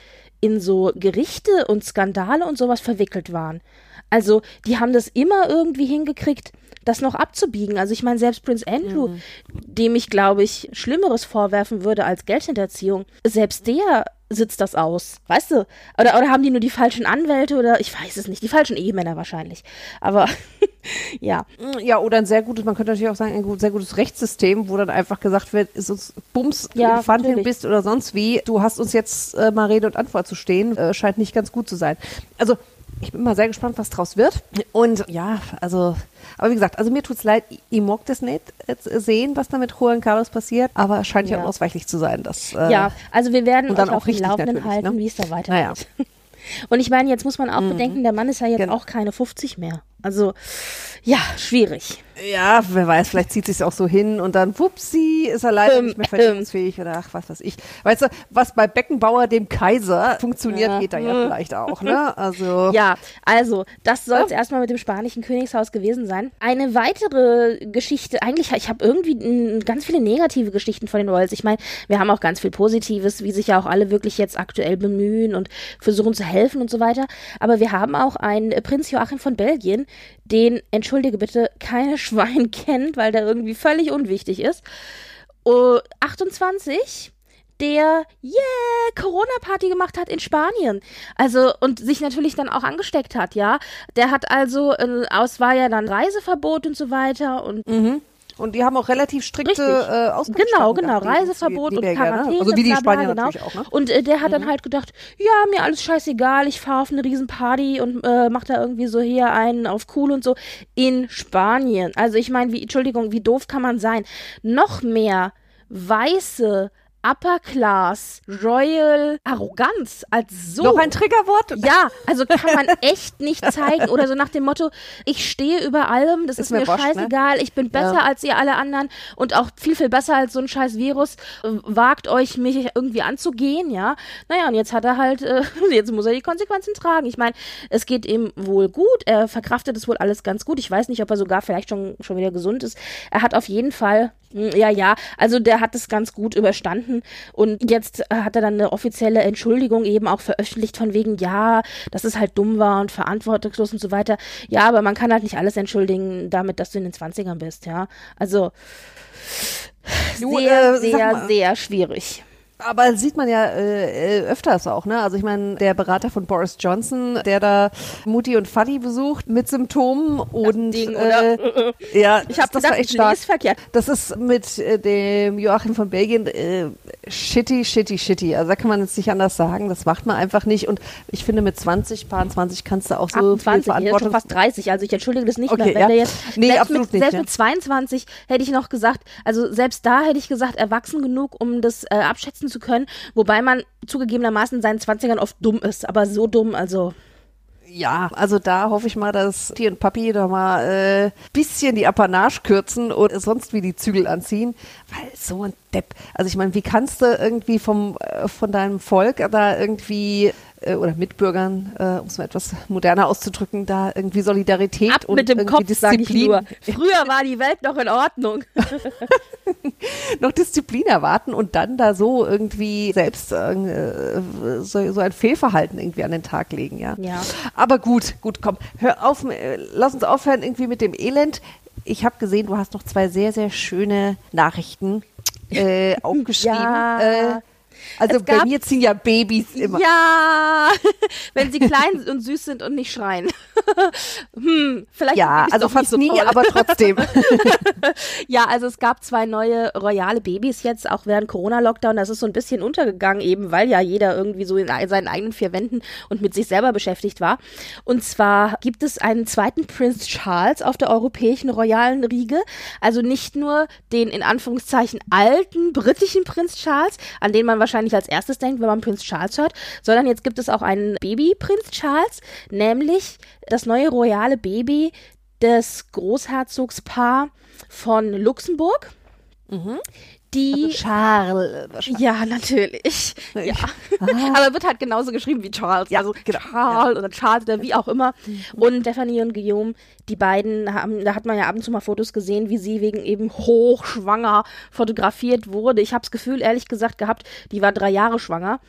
in so Gerichte und Skandale und sowas verwickelt waren. Also, die haben das immer irgendwie hingekriegt, das noch abzubiegen. Also, ich meine, selbst Prince Andrew, mhm. dem ich, glaube ich, Schlimmeres vorwerfen würde als Geldhinterziehung, selbst der sitzt das aus. Weißt du? Oder, oder haben die nur die falschen Anwälte oder ich weiß es nicht. Die falschen Ehemänner wahrscheinlich. Aber (laughs) ja. Ja, oder ein sehr gutes, man könnte natürlich auch sagen, ein sehr gutes Rechtssystem, wo dann einfach gesagt wird, ist uns Bums, ja, Pfandling bist oder sonst wie, du hast uns jetzt äh, mal Rede und Antwort zu stehen, äh, scheint nicht ganz gut zu sein. Also ich bin mal sehr gespannt, was draus wird. Und ja, also, aber wie gesagt, also mir tut's leid, ich mag das nicht sehen, was da mit Juan Carlos passiert, aber es scheint ja, ja unausweichlich zu sein. Dass, äh, ja, also wir werden euch auf dem Laufenden halten, ne? wie es da weitergeht. Naja. (laughs) Und ich meine, jetzt muss man auch mhm. bedenken, der Mann ist ja jetzt genau. auch keine 50 mehr. Also, ja, schwierig. Ja, wer weiß, vielleicht zieht sich auch so hin und dann, wupsi, ist er leider ähm, nicht mehr ähm. oder ach, was weiß ich. Weißt du, was bei Beckenbauer, dem Kaiser, funktioniert, ja. geht da ja vielleicht auch, ne? Also. (laughs) Ja, also, das soll es ja. erstmal mit dem spanischen Königshaus gewesen sein. Eine weitere Geschichte, eigentlich, ich habe irgendwie ganz viele negative Geschichten von den Royals. Ich meine, wir haben auch ganz viel Positives, wie sich ja auch alle wirklich jetzt aktuell bemühen und versuchen zu helfen und so weiter. Aber wir haben auch einen Prinz Joachim von Belgien, den, entschuldige bitte, keine (laughs) Schwein kennt, weil der irgendwie völlig unwichtig ist. Uh, 28 der yeah Corona-Party gemacht hat in Spanien. Also und sich natürlich dann auch angesteckt hat, ja. Der hat also, äh, aus war ja dann Reiseverbot und so weiter und mhm. Und die haben auch relativ strikte äh, Ausgangssperren Genau, genau. die- Reiseverbot und ne? Quarantäne. Also wie die Spanier genau. natürlich auch, ne? Und äh, der hat dann halt gedacht, ja, mir alles scheißegal, ich fahre auf eine Riesenparty und äh, mach da irgendwie so hier einen auf cool und so in Spanien. Also ich meine, wie, Entschuldigung, wie doof kann man sein? Noch mehr weiße Upper Class, Royal Arroganz als so. Noch ein Triggerwort? Ja, also kann man (laughs) echt nicht zeigen. Oder so nach dem Motto, ich stehe über allem, das ist, Ist mir mir wurscht, ne? scheißegal, ich bin besser Ja. als ihr alle anderen und auch viel, viel besser als so ein scheiß Virus. Wagt euch, mich irgendwie anzugehen, ja. Naja, und jetzt hat er halt, äh, (laughs) jetzt muss er die Konsequenzen tragen. Ich meine, es geht ihm wohl gut, er verkraftet es wohl alles ganz gut. Ich weiß nicht, ob er sogar vielleicht schon, schon wieder gesund ist. Er hat auf jeden Fall Ja, ja, also der hat es ganz gut überstanden und jetzt äh, hat er dann eine offizielle Entschuldigung eben auch veröffentlicht von wegen, ja, dass es halt dumm war und verantwortungslos und so weiter. Ja, aber man kann halt nicht alles entschuldigen damit, dass du in den 20ern bist, ja. Also Du, sehr, äh, sehr, sehr schwierig. Aber sieht man ja äh, äh, öfters auch, ne? Also ich meine, der Berater von Boris Johnson, der da Mutti und Fadi besucht mit Symptomen und Ding, äh, ja, Ich habe das gedacht, war echt ich stark. verkehrt. Das ist mit äh, dem Joachim von Belgien äh, shitty, shitty, shitty. Also da kann man jetzt nicht anders sagen. Das macht man einfach nicht. Und ich finde, mit 20, paar 20 kannst du auch so 28, viel er Verantwortung. fast 30, also ich entschuldige das nicht Okay, mehr. Wenn ja. der jetzt, Nee, selbst absolut mit, nicht, Selbst ja. mit 22 hätte ich noch gesagt, also selbst da hätte ich gesagt, erwachsen genug, um das äh, abschätzen zu können, wobei man zugegebenermaßen in seinen 20ern oft dumm ist, aber so dumm, also. Ja, also da hoffe ich mal, dass Tee und Papi da mal äh, bisschen die Apanage kürzen und sonst wie die Zügel anziehen, weil so ein Depp. Also ich meine, wie kannst du irgendwie vom äh, von deinem Volk da irgendwie äh, oder Mitbürgern, äh, um es mal etwas moderner auszudrücken, da irgendwie Solidarität ab und mit dem Kopf, Disziplin. Früher war die Welt noch in Ordnung. (laughs) noch Disziplin erwarten und dann da so irgendwie selbst äh, so, so ein Fehlverhalten irgendwie an den Tag legen, ja. Ja. Aber gut, gut, komm, hör auf, äh, lass uns aufhören irgendwie mit dem Elend. Ich habe gesehen, du hast noch zwei sehr, sehr schöne Nachrichten äh, (laughs) aufgeschrieben. Ja. Äh, also Es bei gab- mir ziehen ja Babys immer. Ja, (laughs) wenn sie klein und süß sind und nicht schreien. (laughs) hm, vielleicht Ja, also fast so nie, toll. aber trotzdem. (laughs) Ja, also es gab zwei neue royale Babys jetzt, auch während Corona-Lockdown. Das ist so ein bisschen untergegangen, eben weil ja jeder irgendwie so in seinen eigenen vier Wänden und mit sich selber beschäftigt war. Und zwar gibt es einen zweiten Prinz Charles auf der europäischen royalen Riege. Also nicht nur den in Anführungszeichen alten britischen Prinz Charles, an den man wahrscheinlich als erstes denkt, wenn man Prinz Charles hört, sondern jetzt gibt es auch einen Baby-Prinz Charles, nämlich das neue royale Baby des Großherzogspaar von Luxemburg. Die. Also Charles. wahrscheinlich. ja, natürlich. Ja. Aber wird halt genauso geschrieben wie Charles. Ja, also genau. Charles oder Charles oder wie auch immer. Und Stephanie und Guillaume, die beiden haben, da hat man ja ab und zu mal Fotos gesehen, wie sie wegen eben hochschwanger fotografiert wurde. Ich habe das Gefühl, ehrlich gesagt, gehabt, die war drei Jahre schwanger.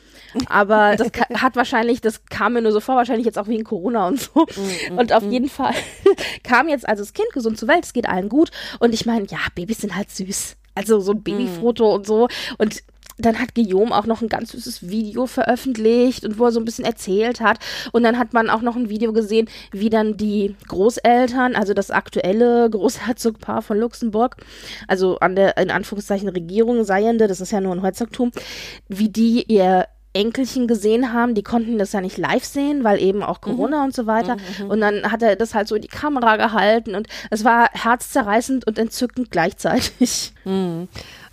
Aber (laughs) das hat wahrscheinlich, das kam mir nur so vor, wahrscheinlich jetzt auch wegen Corona und so. Und auf jeden Fall (laughs) kam jetzt also das Kind gesund zur Welt, es geht allen gut. Und ich meine, ja, Babys sind halt süß. Also so ein Babyfoto und so. Und dann hat Guillaume auch noch ein ganz süßes Video veröffentlicht und wo er so ein bisschen erzählt hat. Und dann hat man auch noch ein Video gesehen, wie dann die Großeltern, also das aktuelle (laughs) Großherzogpaar von Luxemburg, also an der in Anführungszeichen Regierung seiende, das ist ja nur ein Herzogtum, wie die ihr Enkelchen gesehen haben, die konnten das ja nicht live sehen, weil eben auch Corona und so weiter. Und dann hat er das halt so in die Kamera gehalten und es war herzzerreißend und entzückend gleichzeitig.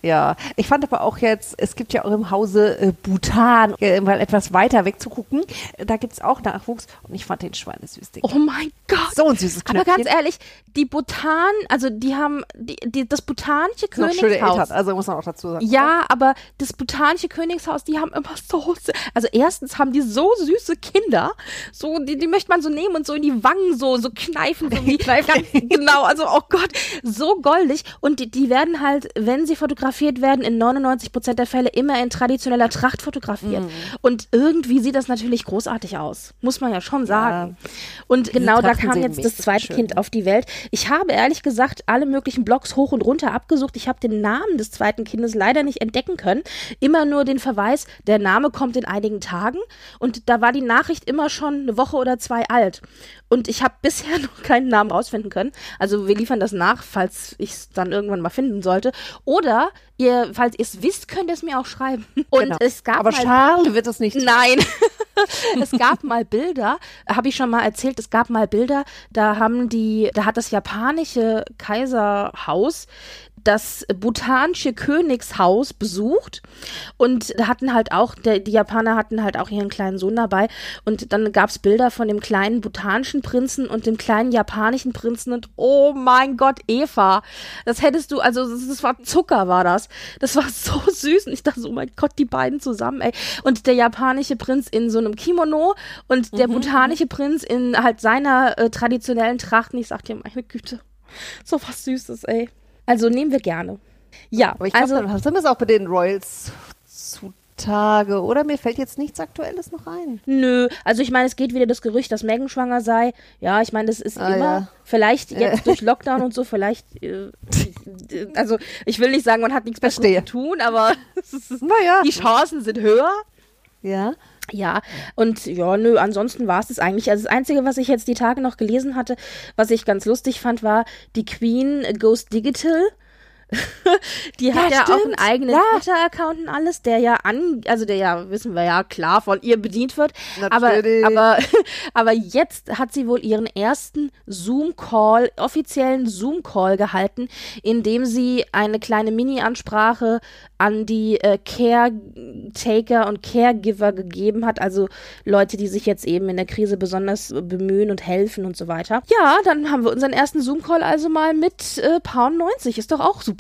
Ja, ich fand aber auch jetzt, es gibt ja auch im Hause äh, Bhutan, äh, mal etwas weiter wegzugucken, äh, da gibt's auch Nachwuchs und ich fand den Schweinesüß. Oh mein Gott! so ein süßes Aber Knöpfchen. ganz ehrlich, die Bhutan, also die haben die, die, das bhutanische noch schöne Eltern, Königshaus. also muss man auch dazu sagen. Ja, aber das bhutanische Königshaus, die haben immer so, also erstens haben die so süße Kinder, so, die, die möchte man so nehmen und so in die Wangen so, so kneifen, so (laughs) wie, ganz, genau, also, oh Gott, so goldig und die, die werden halt, wenn sie fotografiert fotografiert werden, in 99 Prozent der Fälle immer in traditioneller Tracht fotografiert. Mhm. Und irgendwie sieht das natürlich großartig aus. Muss man ja schon sagen. Ja. Und genau da kam jetzt das zweite schön. Kind auf die Welt. Ich habe ehrlich gesagt alle möglichen Blogs hoch und runter abgesucht. Ich habe den Namen des zweiten Kindes leider nicht entdecken können. Immer nur den Verweis, der Name kommt in einigen Tagen. Und da war die Nachricht immer schon eine Woche oder zwei alt. Und ich habe (laughs) bisher noch keinen Namen rausfinden können. Also wir liefern das nach, falls ich es dann irgendwann mal finden sollte. Oder ihr, falls ihr es wisst, könnt ihr es mir auch schreiben. (laughs) Und genau. es gab Aber mal, Charles wird es nicht. Nein. (laughs) (laughs) es gab mal Bilder, habe ich schon mal erzählt, es gab mal Bilder, da haben die, da hat das japanische Kaiserhaus das bhutanische Königshaus besucht und hatten halt auch, der, die Japaner hatten halt auch ihren kleinen Sohn dabei und dann gab es Bilder von dem kleinen bhutanischen Prinzen und dem kleinen japanischen Prinzen und oh mein Gott, Eva, das hättest du, also das, das war Zucker war das, das war so süß und ich dachte so, oh mein Gott, die beiden zusammen, ey und der japanische Prinz in so einem Kimono und der mhm. bhutanische Prinz in halt seiner äh, traditionellen Tracht und ich sag dir, meine Güte, so was Süßes, ey. Also nehmen wir gerne. Ja, aber ich glaube, also, dann sind wir es auch bei den Royals zutage, oder? Mir fällt jetzt nichts Aktuelles noch ein. Nö, also ich meine, es geht wieder das Gerücht, dass Megan schwanger sei. Ja, ich meine, das ist ah, immer, ja. vielleicht jetzt durch Lockdown und so, vielleicht, äh, (laughs) also ich will nicht sagen, man hat nichts Besseres zu tun, aber (laughs) naja. die Chancen sind höher. Ja. Ja, und ja, nö, ansonsten war es das eigentlich. Also das Einzige, was ich jetzt die Tage noch gelesen hatte, was ich ganz lustig fand, war, die Queen goes digital. (laughs) die hat ja, ja auch einen eigenen ja. Twitter-Account und alles, der ja an, also der ja, wissen wir ja, klar von ihr bedient wird. Natürlich. Aber, aber, (laughs) aber jetzt hat sie wohl ihren ersten Zoom-Call, offiziellen Zoom-Call gehalten, in dem sie eine kleine Mini-Ansprache an die äh, Caretaker und Caregiver gegeben hat, also Leute, die sich jetzt eben in der Krise besonders bemühen und helfen und so weiter. Ja, dann haben wir unseren ersten Zoom-Call also mal mit äh, Pound 90. Ist doch auch super.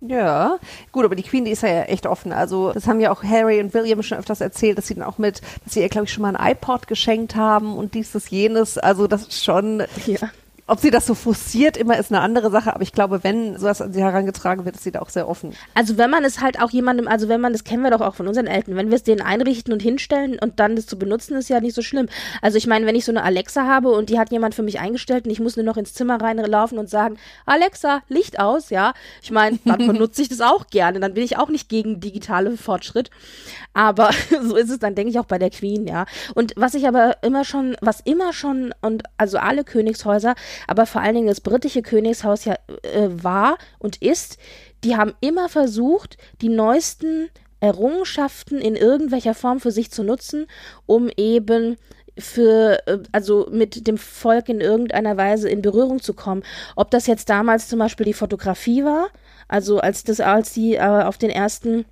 Ja, gut, aber die Queen, die ist ja echt offen. Also, das haben ja auch Harry und William schon öfters erzählt, dass sie dann auch mit, dass sie ihr, glaube ich, schon mal ein iPod geschenkt haben und dies, das, jenes. Also, das ist schon, ja. Ob sie das so forciert immer ist eine andere Sache, aber ich glaube, wenn sowas an sie herangetragen wird, ist sie da auch sehr offen. Also wenn man es halt auch jemandem, also wenn man, das kennen wir doch auch von unseren Eltern, wenn wir es denen einrichten und hinstellen und dann das zu benutzen, ist ja nicht so schlimm. Also ich meine, wenn ich so eine Alexa habe und die hat jemand für mich eingestellt und ich muss nur noch ins Zimmer reinlaufen und sagen, Alexa, Licht aus, ja. Ich meine, (laughs) dann benutze ich das auch gerne. Dann bin ich auch nicht gegen digitale Fortschritt. Aber (laughs) so ist es dann, denke ich, auch bei der Queen, ja. Und was ich aber immer schon, was immer schon und also alle Königshäuser aber vor allen Dingen das britische Königshaus ja äh, war und ist, die haben immer versucht, die neuesten Errungenschaften in irgendwelcher Form für sich zu nutzen, um eben für, äh, also mit dem Volk in irgendeiner Weise in Berührung zu kommen. Ob das jetzt damals zum Beispiel die Fotografie war, also als das, als die äh, auf den ersten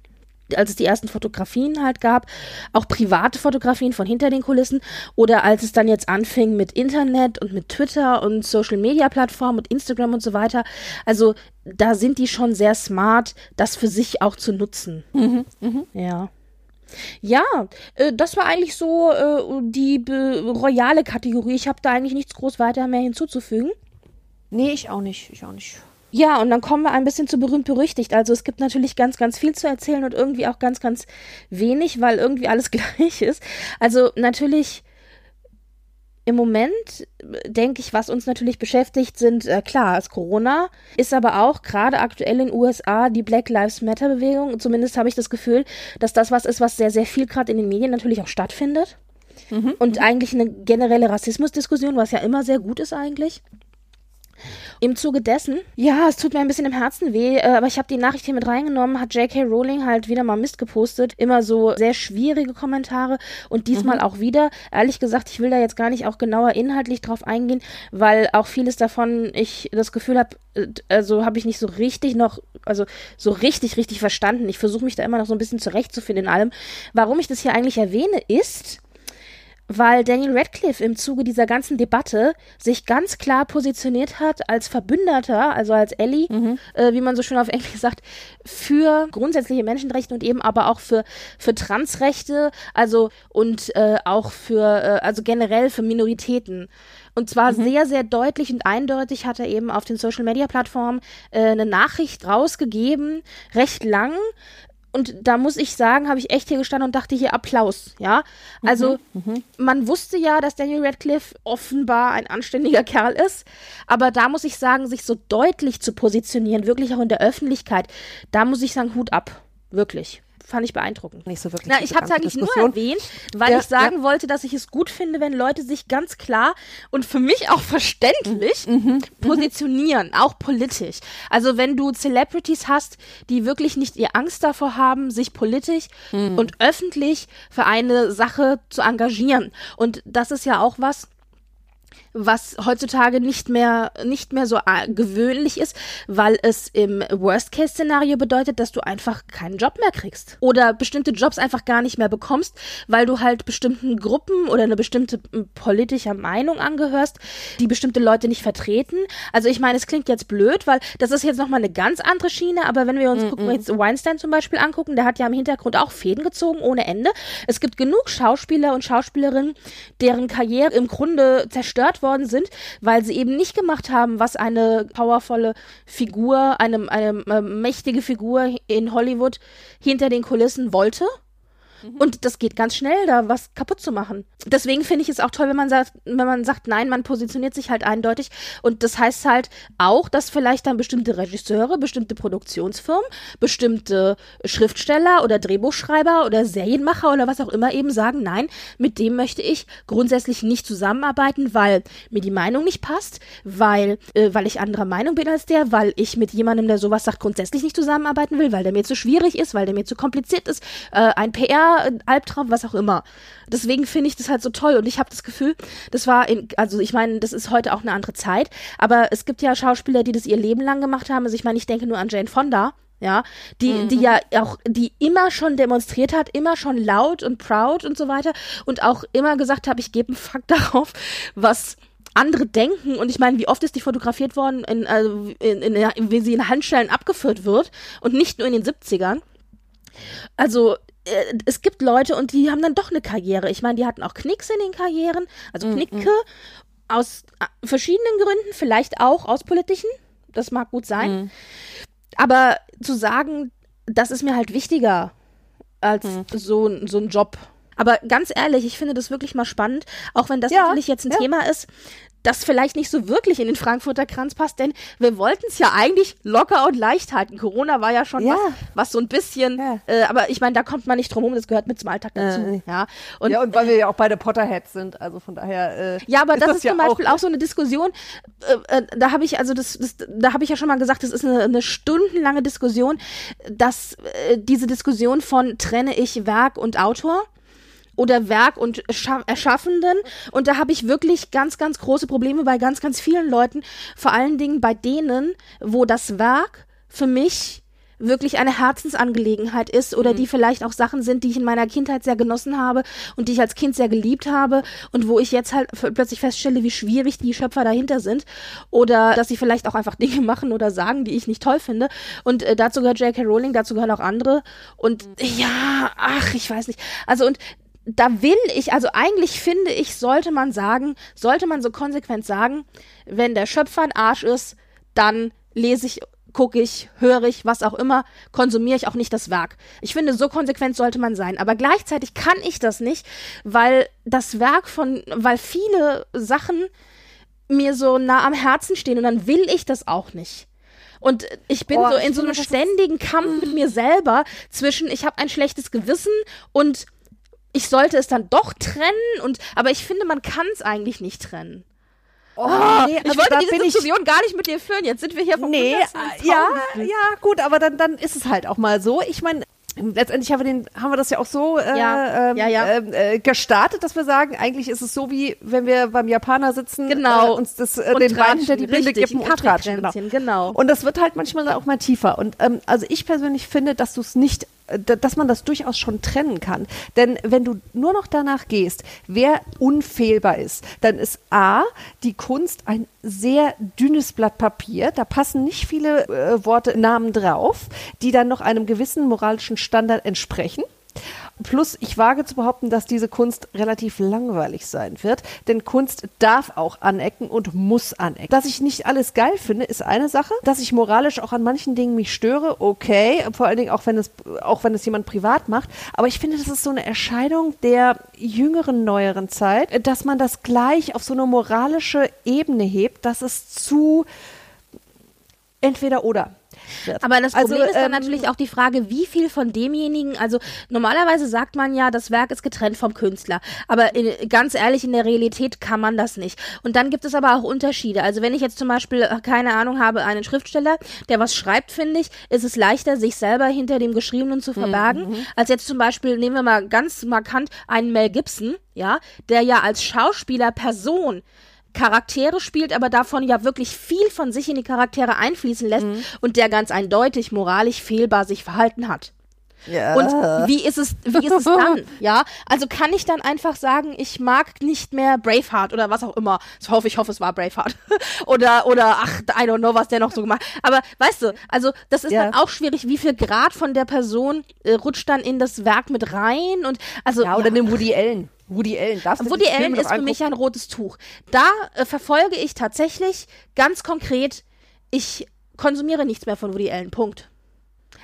als es die ersten Fotografien halt gab, auch private Fotografien von hinter den Kulissen oder als es dann jetzt anfing mit Internet und mit Twitter und Social Media Plattformen und Instagram und so weiter. Also da sind die schon sehr smart, das für sich auch zu nutzen. Mhm, mh. Ja. Ja, äh, das war eigentlich so äh, die royale Kategorie. Ich habe da eigentlich nichts groß weiter mehr hinzuzufügen. Nee, ich auch nicht. Ich auch nicht. Ja, und dann kommen wir ein bisschen zu berühmt berüchtigt. Also es gibt natürlich ganz, ganz viel zu erzählen und irgendwie auch ganz, ganz wenig, weil irgendwie alles (laughs) gleich ist. Also natürlich im Moment denke ich, was uns natürlich beschäftigt, sind äh, klar, ist Corona, ist aber auch gerade aktuell in den USA die Black Lives Matter Bewegung. Zumindest habe ich das Gefühl, dass das was ist, was sehr, sehr viel gerade in den Medien natürlich auch stattfindet. Mhm. Und eigentlich eine generelle Rassismusdiskussion, was ja immer sehr gut ist eigentlich. Im Zuge dessen, ja, es tut mir ein bisschen im Herzen weh, äh, aber ich habe die Nachricht hier mit reingenommen, hat J.K. Rowling halt wieder mal Mist gepostet. Immer so sehr schwierige Kommentare und diesmal mhm. auch wieder. Ehrlich gesagt, ich will da jetzt gar nicht auch genauer inhaltlich drauf eingehen, weil auch vieles davon ich das Gefühl habe, äh, also habe ich nicht so richtig noch, also so richtig, richtig verstanden. Ich versuche mich da immer noch so ein bisschen zurechtzufinden in allem. Warum ich das hier eigentlich erwähne, ist, weil Daniel Radcliffe im Zuge dieser ganzen Debatte sich ganz klar positioniert hat als Verbündeter, also als Ellie, mhm. äh, wie man so schön auf Englisch sagt, für grundsätzliche Menschenrechte und eben aber auch für, für Transrechte, also und äh, auch für, äh, also generell für Minoritäten. Und zwar mhm. sehr, sehr deutlich und eindeutig hat er eben auf den Social-Media-Plattformen äh, eine Nachricht rausgegeben, recht lang, und da muss ich sagen, habe ich echt hier gestanden und dachte hier Applaus, ja. Also mhm, mhm, man wusste ja, dass Daniel Radcliffe offenbar ein anständiger Kerl ist, aber da muss ich sagen, sich so deutlich zu positionieren, wirklich auch in der Öffentlichkeit, da muss ich sagen, Hut ab, wirklich fand ich beeindruckend. Nicht so wirklich. Na, ich habe es eigentlich nur erwähnt, weil ja, ich sagen ja. wollte, dass ich es gut finde, wenn Leute sich ganz klar und für mich auch verständlich mhm, mhm, mhm. positionieren, auch politisch. Also wenn du Celebrities hast, die wirklich nicht ihr Angst davor haben, sich politisch mhm. und öffentlich für eine Sache zu engagieren. Und das ist ja auch was, was heutzutage nicht mehr, nicht mehr so äh, gewöhnlich ist, weil es im Worst-Case-Szenario bedeutet, dass du einfach keinen Job mehr kriegst. Oder bestimmte Jobs einfach gar nicht mehr bekommst, weil du halt bestimmten Gruppen oder eine bestimmte politischer Meinung angehörst, die bestimmte Leute nicht vertreten. Also ich meine, es klingt jetzt blöd, weil das ist jetzt nochmal eine ganz andere Schiene, aber wenn wir uns mm -mm. gucken, jetzt Weinstein zum Beispiel angucken, der hat ja im Hintergrund auch Fäden gezogen ohne Ende. Es gibt genug Schauspieler und Schauspielerinnen, deren Karriere im Grunde zerstört worden sind, weil sie eben nicht gemacht haben, was eine powervolle Figur, eine, eine, eine mächtige Figur in Hollywood hinter den Kulissen wollte. Mhm. Und das geht ganz schnell, da was kaputt zu machen. Deswegen finde ich es auch toll, wenn man sagt, wenn man sagt, nein, man positioniert sich halt eindeutig. Und das heißt halt auch, dass vielleicht dann bestimmte Regisseure, bestimmte Produktionsfirmen, bestimmte Schriftsteller oder Drehbuchschreiber oder Serienmacher oder was auch immer eben sagen, nein, mit dem möchte ich grundsätzlich nicht zusammenarbeiten, weil mir die Meinung nicht passt, weil, äh, weil ich anderer Meinung bin als der, weil ich mit jemandem, der sowas sagt, grundsätzlich nicht zusammenarbeiten will, weil der mir zu schwierig ist, weil der mir zu kompliziert ist, äh, ein PR Albtraum, was auch immer. Deswegen finde ich das halt so toll und ich habe das Gefühl, das war in, also ich meine, das ist heute auch eine andere Zeit, aber es gibt ja Schauspieler, die das ihr Leben lang gemacht haben. Also ich meine, ich denke nur an Jane Fonda, ja, die, mhm. die ja auch, die immer schon demonstriert hat, immer schon laut und proud und so weiter und auch immer gesagt hat, ich gebe einen Fakt (laughs) darauf, was andere denken und ich meine, wie oft ist die fotografiert worden, in, also in, in, in, wie sie in Handschellen abgeführt wird und nicht nur in den 70ern. Also äh, es gibt Leute und die haben dann doch eine Karriere. Ich meine, die hatten auch Knicks in den Karrieren, also mhm, Knicke mm. aus äh, verschiedenen Gründen, vielleicht auch aus politischen. Das mag gut sein. Mm. Aber zu sagen, das ist mir halt wichtiger als mm. so, so ein Job. Aber ganz ehrlich, ich finde das wirklich mal spannend, auch wenn das ja, natürlich jetzt ein ja. Thema ist, das vielleicht nicht so wirklich in den Frankfurter Kranz passt, denn wir wollten es ja eigentlich locker und leicht halten. Corona war ja schon ja. Was, was so ein bisschen, ja. äh, aber ich meine, da kommt man nicht drum rum, das gehört mit zum Alltag dazu. Äh, ja. Und, ja, und weil wir ja auch beide Potterheads sind, also von daher. Äh, ja, aber ist das, das, ist zum Beispiel auch, auch, so eine Diskussion, äh, äh, da habe ich, also das, das da habe ich ja schon mal gesagt, das ist eine, eine stundenlange Diskussion, dass äh, diese Diskussion von trenne ich Werk und Autor oder Werk und Erschaffenden. Und da habe ich wirklich ganz, ganz große Probleme bei ganz, ganz vielen Leuten. Vor allen Dingen bei denen, wo das Werk für mich wirklich eine Herzensangelegenheit ist oder mhm. die vielleicht auch Sachen sind, die ich in meiner Kindheit sehr genossen habe und die ich als Kind sehr geliebt habe und wo ich jetzt halt plötzlich feststelle, wie schwierig die Schöpfer dahinter sind oder dass sie vielleicht auch einfach (laughs) Dinge machen oder sagen, die ich nicht toll finde und äh, dazu gehört J.K. Rowling, dazu gehören auch andere und mhm. ja, ach, ich weiß nicht. Also und da will ich, also eigentlich finde ich, sollte man sagen, sollte man so konsequent sagen, wenn der Schöpfer ein Arsch ist, dann lese ich, gucke ich, höre ich, was auch immer, konsumiere ich auch nicht das Werk. Ich finde, so konsequent sollte man sein. Aber gleichzeitig kann ich das nicht, weil das Werk von, weil viele Sachen mir so nah am Herzen stehen und dann will ich das auch nicht. Und ich bin oh, so in so einem ständigen Kampf mit mir selber zwischen, ich habe ein schlechtes Gewissen und ich sollte es dann doch trennen und aber ich finde, man kann es eigentlich nicht trennen. Oh, nee, ich also wollte diese Diskussion ich, gar nicht mit dir führen. Jetzt sind wir hier vom Nee, ja, ja, gut, aber dann, dann ist es halt auch mal so. Ich meine, letztendlich haben wir, den, haben wir das ja auch so äh, ja, ähm, ja, ja. Ähm, äh, gestartet, dass wir sagen, eigentlich ist es so wie, wenn wir beim Japaner sitzen, genau. äh, uns das, äh, den Wein hinter die Binde geben und tratschen. Genau. genau. Und das wird halt manchmal auch mal tiefer. Und ähm, also ich persönlich finde, dass du es nicht äh, dass man das durchaus schon trennen kann. Denn wenn du nur noch danach gehst, wer unfehlbar ist, dann ist A, die Kunst ein sehr dünnes Blatt Papier. Da passen nicht viele äh, Worte, Namen drauf, die dann noch einem gewissen moralischen Standard entsprechen. Plus, ich wage zu behaupten, dass diese Kunst relativ langweilig sein wird, denn Kunst darf auch anecken und muss anecken. Dass ich nicht alles geil finde, ist eine Sache. Dass ich moralisch auch an manchen Dingen mich störe, okay. Vor allen Dingen auch wenn es, auch wenn es jemand privat macht. Aber ich finde, das ist so eine Erscheinung der jüngeren, neueren Zeit, dass man das gleich auf so eine moralische Ebene hebt, dass es zu entweder oder wird. Aber das Problem also, ist dann ähm, natürlich auch die Frage, wie viel von demjenigen, also normalerweise sagt man ja, das Werk ist getrennt vom Künstler. Aber in, ganz ehrlich, in der Realität kann man das nicht. Und dann gibt es aber auch Unterschiede. Also wenn ich jetzt zum Beispiel, äh, keine Ahnung habe, einen Schriftsteller, der was schreibt, finde ich, ist es leichter, sich selber hinter dem Geschriebenen zu verbergen, mhm. als jetzt zum Beispiel, nehmen wir mal ganz markant einen Mel Gibson, ja, der ja als Schauspieler Person Charaktere spielt, aber davon ja wirklich viel von sich in die Charaktere einfließen lässt mhm. und der ganz eindeutig moralisch fehlbar sich verhalten hat. Ja. Und wie ist es, wie ist es dann? (laughs) Ja, also kann ich dann einfach sagen, ich mag nicht mehr Braveheart oder was auch immer. Ich hoffe, ich hoffe, es war Braveheart. (laughs) oder, oder, ach, I don't know, was der noch so gemacht Aber weißt du, also das ist ja. dann auch schwierig, wie viel Grad von der Person äh, rutscht dann in das Werk mit rein und, also. Ja, oder ja. den Woody Allen. Woody Allen, das Woody Allen ist für mich ein rotes Tuch. Da äh, verfolge ich tatsächlich ganz konkret, ich konsumiere nichts mehr von Woody Allen. Punkt.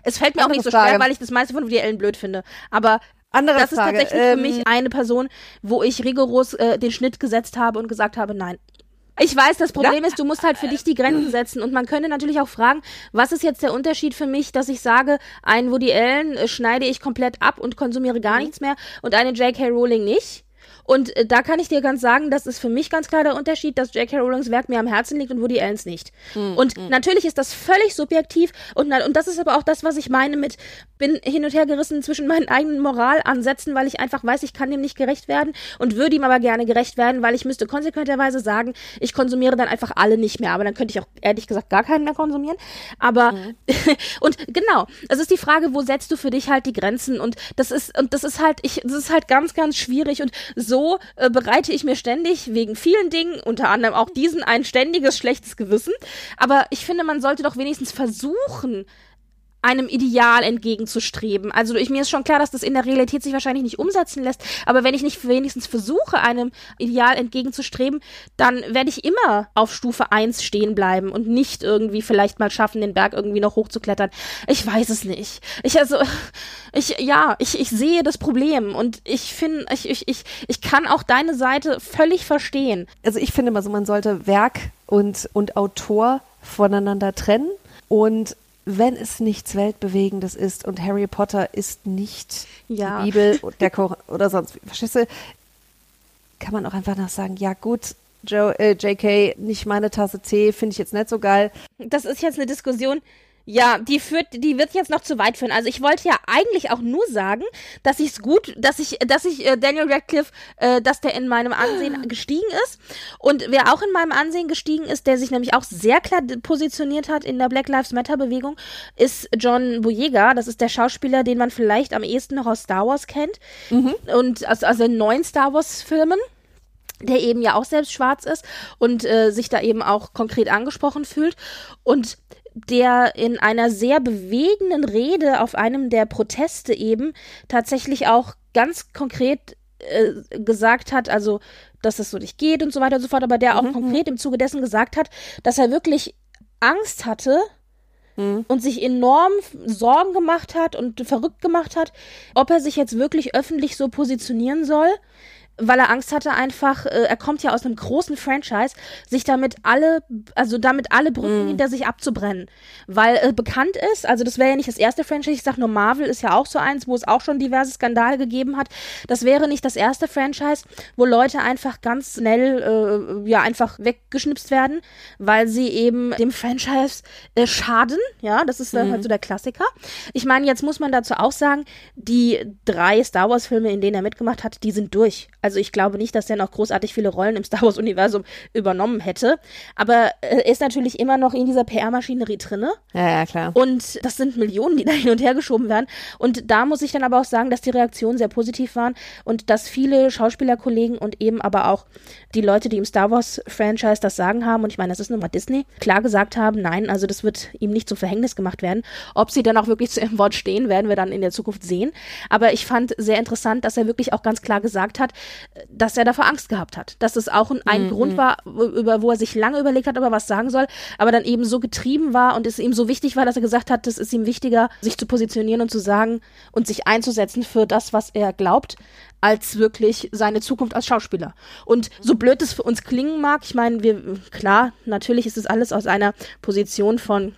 Es fällt mir Andere auch nicht so Frage. schwer, weil ich das meiste von Woody Allen blöd finde. Aber Andere das Frage. ist tatsächlich ähm, für mich eine Person, wo ich rigoros äh, den Schnitt gesetzt habe und gesagt habe, nein, ich weiß, das Problem ja. ist, du musst halt für dich die Grenzen setzen. Und man könnte natürlich auch fragen, was ist jetzt der Unterschied für mich, dass ich sage, einen Woody Allen äh, schneide ich komplett ab und konsumiere gar mhm. nichts mehr und einen J.K. Rowling nicht? Und äh, da kann ich dir ganz sagen, das ist für mich ganz klar der Unterschied, dass J.K. Rowlings Werk mir am Herzen liegt und Woody Allens nicht. Mhm. Und mhm. natürlich ist das völlig subjektiv und, und das ist aber auch das, was ich meine mit, bin hin und her gerissen zwischen meinen eigenen Moralansätzen, weil ich einfach weiß, ich kann dem nicht gerecht werden und würde ihm aber gerne gerecht werden, weil ich müsste konsequenterweise sagen, ich konsumiere dann einfach alle nicht mehr. Aber dann könnte ich auch ehrlich gesagt gar keinen mehr konsumieren. Aber mhm. (laughs) und genau, es ist die Frage, wo setzt du für dich halt die Grenzen? Und das ist und das ist halt ich, das ist halt ganz ganz schwierig und so äh, bereite ich mir ständig wegen vielen Dingen, unter anderem auch diesen, ein ständiges schlechtes Gewissen. Aber ich finde, man sollte doch wenigstens versuchen, einem Ideal entgegenzustreben. Also ich, mir ist schon klar, dass das in der Realität sich wahrscheinlich nicht umsetzen lässt, aber wenn ich nicht wenigstens versuche, einem Ideal entgegenzustreben, dann werde ich immer auf Stufe 1 stehen bleiben und nicht irgendwie vielleicht mal schaffen, den Berg irgendwie noch hochzuklettern. Ich weiß es nicht. Ich also, ich, ja, ich, ich sehe das Problem und ich finde, ich, ich, ich, ich kann auch deine Seite völlig verstehen. Also ich finde mal so, man sollte Werk und, und Autor voneinander trennen und wenn es nichts Weltbewegendes ist und Harry Potter ist nicht ja. die Bibel der Kor oder sonst, verstehst du, kann man auch einfach noch sagen, ja gut, Joe, äh, JK, nicht meine Tasse Tee, finde ich jetzt nicht so geil. Das ist jetzt eine Diskussion, ja, die führt, die wird jetzt noch zu weit führen. Also ich wollte ja eigentlich auch nur sagen, dass ich es gut, dass ich, dass ich äh, Daniel Radcliffe, äh, dass der in meinem Ansehen (gasps) gestiegen ist und wer auch in meinem Ansehen gestiegen ist, der sich nämlich auch sehr klar positioniert hat in der Black Lives Matter Bewegung, ist John Boyega. Das ist der Schauspieler, den man vielleicht am ehesten noch aus Star Wars kennt mhm. und aus, aus den neuen Star Wars Filmen der eben ja auch selbst schwarz ist und äh, sich da eben auch konkret angesprochen fühlt. Und der in einer sehr bewegenden Rede auf einem der Proteste eben tatsächlich auch ganz konkret äh, gesagt hat, also dass es so nicht geht und so weiter und so fort, aber der auch mhm. konkret im Zuge dessen gesagt hat, dass er wirklich Angst hatte mhm. und sich enorm Sorgen gemacht hat und verrückt gemacht hat, ob er sich jetzt wirklich öffentlich so positionieren soll weil er Angst hatte einfach, äh, er kommt ja aus einem großen Franchise, sich damit alle, also damit alle Brücken mm. hinter sich abzubrennen. Weil äh, bekannt ist, also das wäre ja nicht das erste Franchise, ich sag nur Marvel ist ja auch so eins, wo es auch schon diverse Skandale gegeben hat. Das wäre nicht das erste Franchise, wo Leute einfach ganz schnell, äh, ja, einfach weggeschnipst werden, weil sie eben dem Franchise äh, schaden. Ja, das ist dann mm. halt so der Klassiker. Ich meine, jetzt muss man dazu auch sagen, die drei Star Wars Filme, in denen er mitgemacht hat, die sind durch. Also Also ich glaube nicht, dass er noch großartig viele Rollen im Star Wars-Universum übernommen hätte. Aber er ist natürlich immer noch in dieser PR-Maschinerie drinne. Ja, ja, klar. Und das sind Millionen, die da hin und her geschoben werden. Und da muss ich dann aber auch sagen, dass die Reaktionen sehr positiv waren und dass viele Schauspielerkollegen und eben aber auch die Leute, die im Star Wars-Franchise das Sagen haben, und ich meine, das ist nun mal Disney, klar gesagt haben, nein, also das wird ihm nicht zum Verhängnis gemacht werden. Ob sie dann auch wirklich (laughs) zu ihrem Wort stehen, werden wir dann in der Zukunft sehen. Aber ich fand sehr interessant, dass er wirklich auch ganz klar gesagt hat, dass er davor Angst gehabt hat. Dass es auch ein, ein mhm. Grund war, über, wo er sich lange überlegt hat, ob er was sagen soll, aber dann eben so getrieben war und es ihm so wichtig war, dass er gesagt hat, das ist ihm wichtiger, sich zu positionieren und zu sagen und sich einzusetzen für das, was er glaubt, als wirklich seine Zukunft als Schauspieler. Und so blöd es für uns klingen mag, ich meine, wir, klar, natürlich ist es alles aus einer Position von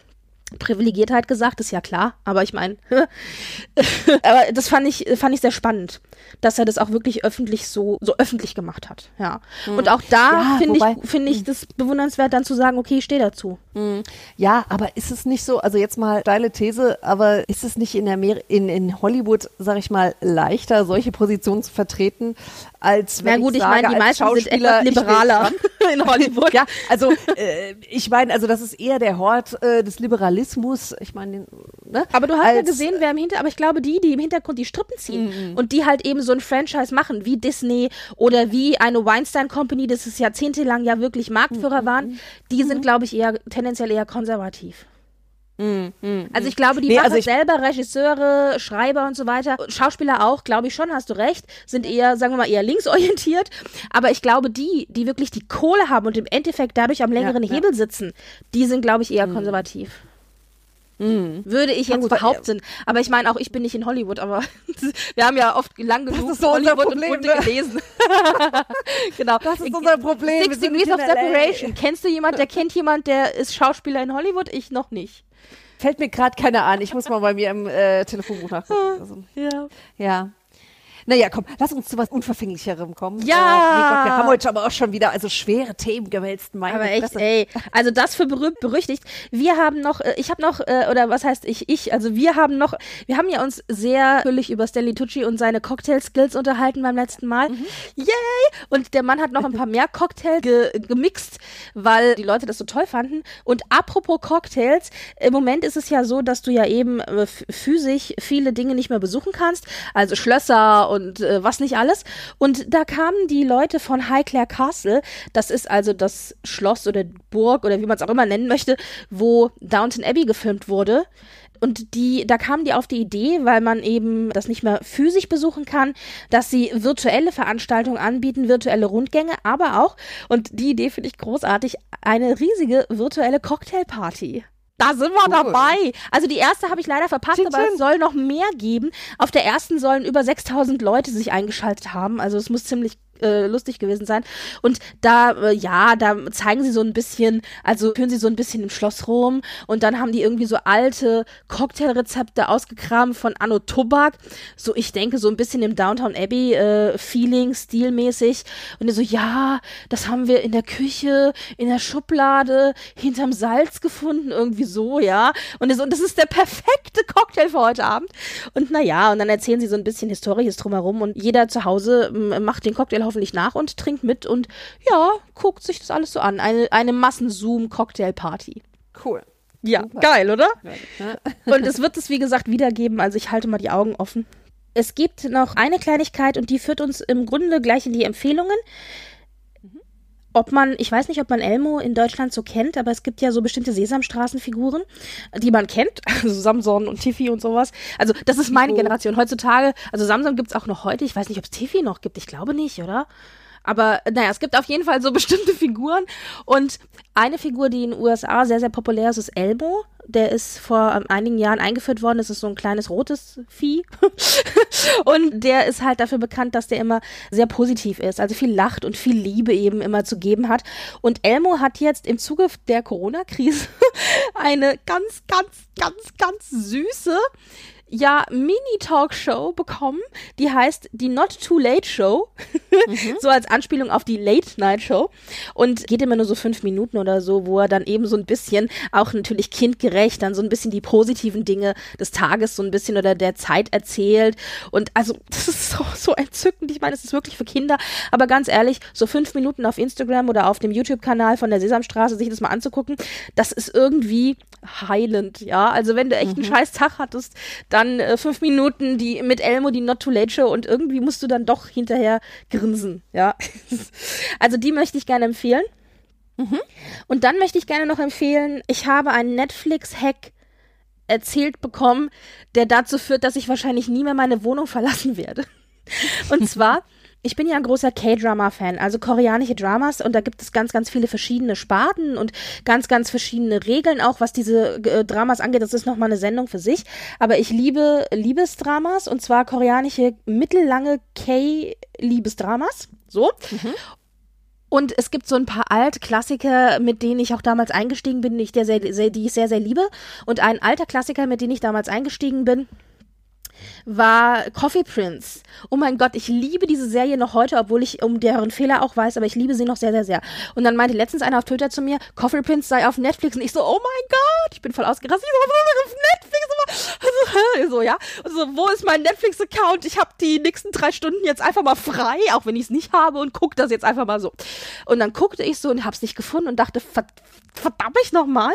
Privilegiertheit gesagt, ist ja klar, aber ich meine, (laughs) aber das fand ich, fand ich sehr spannend, dass er das auch wirklich öffentlich so, so öffentlich gemacht hat, ja. Mhm. Und auch da ja, finde ich, finde ich hm. das bewundernswert, dann zu sagen, okay, ich stehe dazu. Mhm. Ja, aber ist es nicht so, also jetzt mal deine These, aber ist es nicht in, Amer in, in Hollywood, sag ich mal, leichter, solche Positionen zu vertreten, als wenn Na gut, ich, ich meine, die meisten sind etwas liberaler (laughs) in (laughs) Hollywood. ja, also äh, ich meine, also das ist eher der Hort äh, des Liberalismus. Ich meine, ne? Aber du hast als, ja gesehen, wer im Hintergrund, aber ich glaube, die, die im Hintergrund die Strippen ziehen mm, und die halt eben so ein Franchise machen, wie Disney oder wie eine Weinstein Company, das ist jahrzehntelang ja wirklich Marktführer mm, waren, die sind, glaube ich, eher tendenziell eher konservativ. Mm, mm, also ich glaube, die nee, machen also selber Regisseure, Schreiber und so weiter, Schauspieler auch, glaube ich schon, hast du recht, sind eher, sagen wir mal, eher linksorientiert. Aber ich glaube, die, die wirklich die Kohle haben und im Endeffekt dadurch am längeren ja, Hebel ja. sitzen, die sind, glaube ich, eher mm. konservativ. Mhm. Würde ich jetzt behaupten. Aber ich meine, auch ich bin nicht in Hollywood, aber (laughs) wir haben ja oft lang genug so Hollywood Problem, und Bunte ne? gelesen. (laughs) genau. Das ist unser Problem. Six Degrees of Separation. Kennst du jemand, der kennt jemand, der ist Schauspieler in Hollywood? Ich noch nicht. Fällt mir gerade keiner an. Ich muss mal bei mir im äh, Telefonbuch nachgucken. Also, ja. Ja. Naja, komm, lass uns zu was Unverfänglicherem kommen. Ja. Äh, Gott, wir haben heute aber auch schon wieder also schwere Themen gewälzt. Meine aber echt, Klasse. ey. Also das für berühmt berüchtigt. Wir haben noch, äh, ich habe noch, äh, oder was heißt ich, ich, also wir haben noch, wir haben ja uns sehr natürlich über Stanley Tucci und seine Cocktail-Skills unterhalten beim letzten Mal. Mhm. Yay! Und der Mann hat noch ein paar mehr Cocktails ge gemixt, weil die Leute das so toll fanden. Und apropos Cocktails, im Moment ist es ja so, dass du ja eben äh, physisch viele Dinge nicht mehr besuchen kannst. Also Schlösser und äh, was nicht alles. Und da kamen die Leute von Highclere Castle, das ist also das Schloss oder Burg oder wie man es auch immer nennen möchte, wo Downton Abbey gefilmt wurde. Und die, da kamen die auf die Idee, weil man eben das nicht mehr physisch besuchen kann, dass sie virtuelle Veranstaltungen anbieten, virtuelle Rundgänge, aber auch, und die Idee finde ich großartig, eine riesige virtuelle Cocktailparty. Da sind wir cool. dabei. Also die erste habe ich leider verpasst, Chin, aber es soll noch mehr geben. Auf der ersten sollen über 6000 Leute sich eingeschaltet haben. Also es muss ziemlich äh, lustig gewesen sein. Und da, äh, ja, da zeigen sie so ein bisschen, also führen sie so ein bisschen im Schloss rum und dann haben die irgendwie so alte Cocktailrezepte ausgekramt von Anno Tobak. So, ich denke, so ein bisschen im Downtown Abbey äh, Feeling, stilmäßig. Und die so, ja, das haben wir in der Küche, in der Schublade, hinterm Salz gefunden, irgendwie so, ja. Und, so, und das ist der perfekte Cocktail für heute Abend. Und naja, und dann erzählen sie so ein bisschen Historisches drumherum und jeder zu Hause macht den Cocktail hoffentlich nach und trinkt mit und ja, guckt sich das alles so an. Eine, eine Massen-Zoom-Cocktail-Party. Cool. Ja, Super. geil, oder? und es wird es, wie gesagt, wiedergeben. Also ich halte mal die Augen offen. Es gibt noch eine Kleinigkeit und die führt uns im Grunde gleich in die Empfehlungen ob man, ich weiß nicht, ob man Elmo in Deutschland so kennt, aber es gibt ja so bestimmte Sesamstraßenfiguren, die man kennt, (laughs) also Samson und Tiffy und sowas. Also das ist meine Generation. Heutzutage, also Samson gibt's auch noch heute, ich weiß nicht, ob es Tiffy noch gibt, ich glaube nicht, oder? Aber naja, es gibt auf jeden Fall so (laughs) bestimmte Figuren. Und eine Figur, die in den USA sehr, sehr populär ist, ist Elmo. Der ist vor ähm, einigen Jahren eingeführt worden. Das ist so ein kleines rotes Vieh. (laughs) und der ist halt dafür bekannt, dass der immer sehr positiv ist. Also viel lacht und viel Liebe eben immer zu geben hat. Und Elmo hat jetzt im Zuge der Corona-Krise (laughs) eine ganz, ganz, ganz, ganz süße ja Mini-Talkshow bekommen, die heißt die Not Too Late Show, (laughs) mhm. so als Anspielung auf die Late Night Show. Und geht immer nur so fünf Minuten oder so, wo er dann eben so ein bisschen, auch natürlich kindgerecht, dann so ein bisschen die positiven Dinge des Tages so ein bisschen oder der Zeit erzählt. Und also (laughs) das ist so, so entzückend, ich meine, es ist wirklich für Kinder, aber ganz ehrlich, so fünf Minuten auf Instagram oder auf dem YouTube-Kanal von der Sesamstraße, sich das mal anzugucken, das ist irgendwie heilend, ja, also wenn du echt einen mhm. scheiß Tag hattest, dann äh, fünf Minuten die mit Elmo die Not Too Late Show und irgendwie musst du dann doch hinterher grinsen, ja. (laughs) also die möchte ich gerne empfehlen. Mhm. Und dann möchte ich gerne noch empfehlen, ich habe einen Netflix-Hack erzählt bekommen, der dazu führt, dass ich wahrscheinlich nie mehr meine Wohnung (laughs) verlassen werde. Und zwar ich bin ja ein großer K-Drama-Fan, also koreanische Dramas und da gibt es ganz, ganz viele verschiedene Sparten und ganz, ganz verschiedene Regeln auch, was diese äh, Dramas angeht. Das ist nochmal eine Sendung für sich. Aber ich liebe Liebesdramas und zwar koreanische mittellange K-Liebesdramas. So. Mhm. Und es gibt so ein paar Altklassiker, mit denen ich auch damals eingestiegen bin, die ich, sehr, sehr, die ich sehr, sehr liebe. Und ein alter Klassiker, mit dem ich damals eingestiegen bin, war Coffee Prince. Oh mein Gott, ich liebe diese Serie noch heute, obwohl ich um deren Fehler auch weiß, aber ich liebe sie noch sehr, sehr, sehr. Und dann meinte letztens einer auf Twitter zu mir, Coffee Prince sei auf Netflix und ich so, oh mein Gott, ich bin voll ausgerastet. Ich so, auf Netflix? Also, (laughs) so, ja. so, wo ist mein Netflix-Account? Ich habe die nächsten drei Stunden jetzt einfach mal frei, auch wenn ich es nicht habe und guck das jetzt einfach mal so. Und dann guckte ich so und hab's nicht gefunden und dachte, verdammt ich nochmal,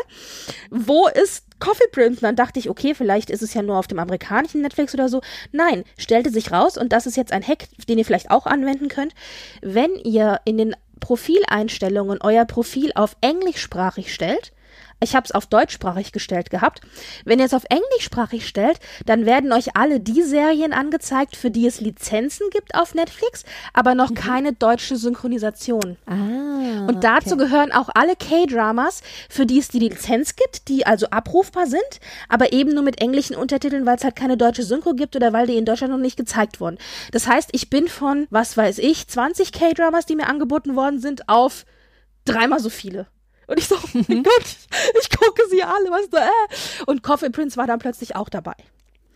wo ist Coffee Prince. Und dann dachte ich, okay, vielleicht ist es ja nur auf dem amerikanischen Netflix oder so. Nein, stellte sich raus und das ist jetzt ein Hack, den ihr vielleicht auch anwenden könnt. Wenn ihr in den Profileinstellungen euer Profil auf englischsprachig stellt, ich habe es auf deutschsprachig gestellt gehabt. Wenn ihr es auf englischsprachig stellt, dann werden euch alle die Serien angezeigt, für die es Lizenzen gibt auf Netflix, aber noch mhm. keine deutsche Synchronisation. Ah, und dazu okay. gehören auch alle K-Dramas, für die es die Lizenz gibt, die also abrufbar sind, aber eben nur mit englischen Untertiteln, weil es halt keine deutsche Synchro gibt oder weil die in Deutschland noch nicht gezeigt wurden. Das heißt, ich bin von, was weiß ich, 20 K-Dramas, die mir angeboten worden sind, auf dreimal so viele. Und ich so, oh mein mhm. Gott, ich gucke sie alle, was da, äh. Und Coffee Prince war dann plötzlich auch dabei.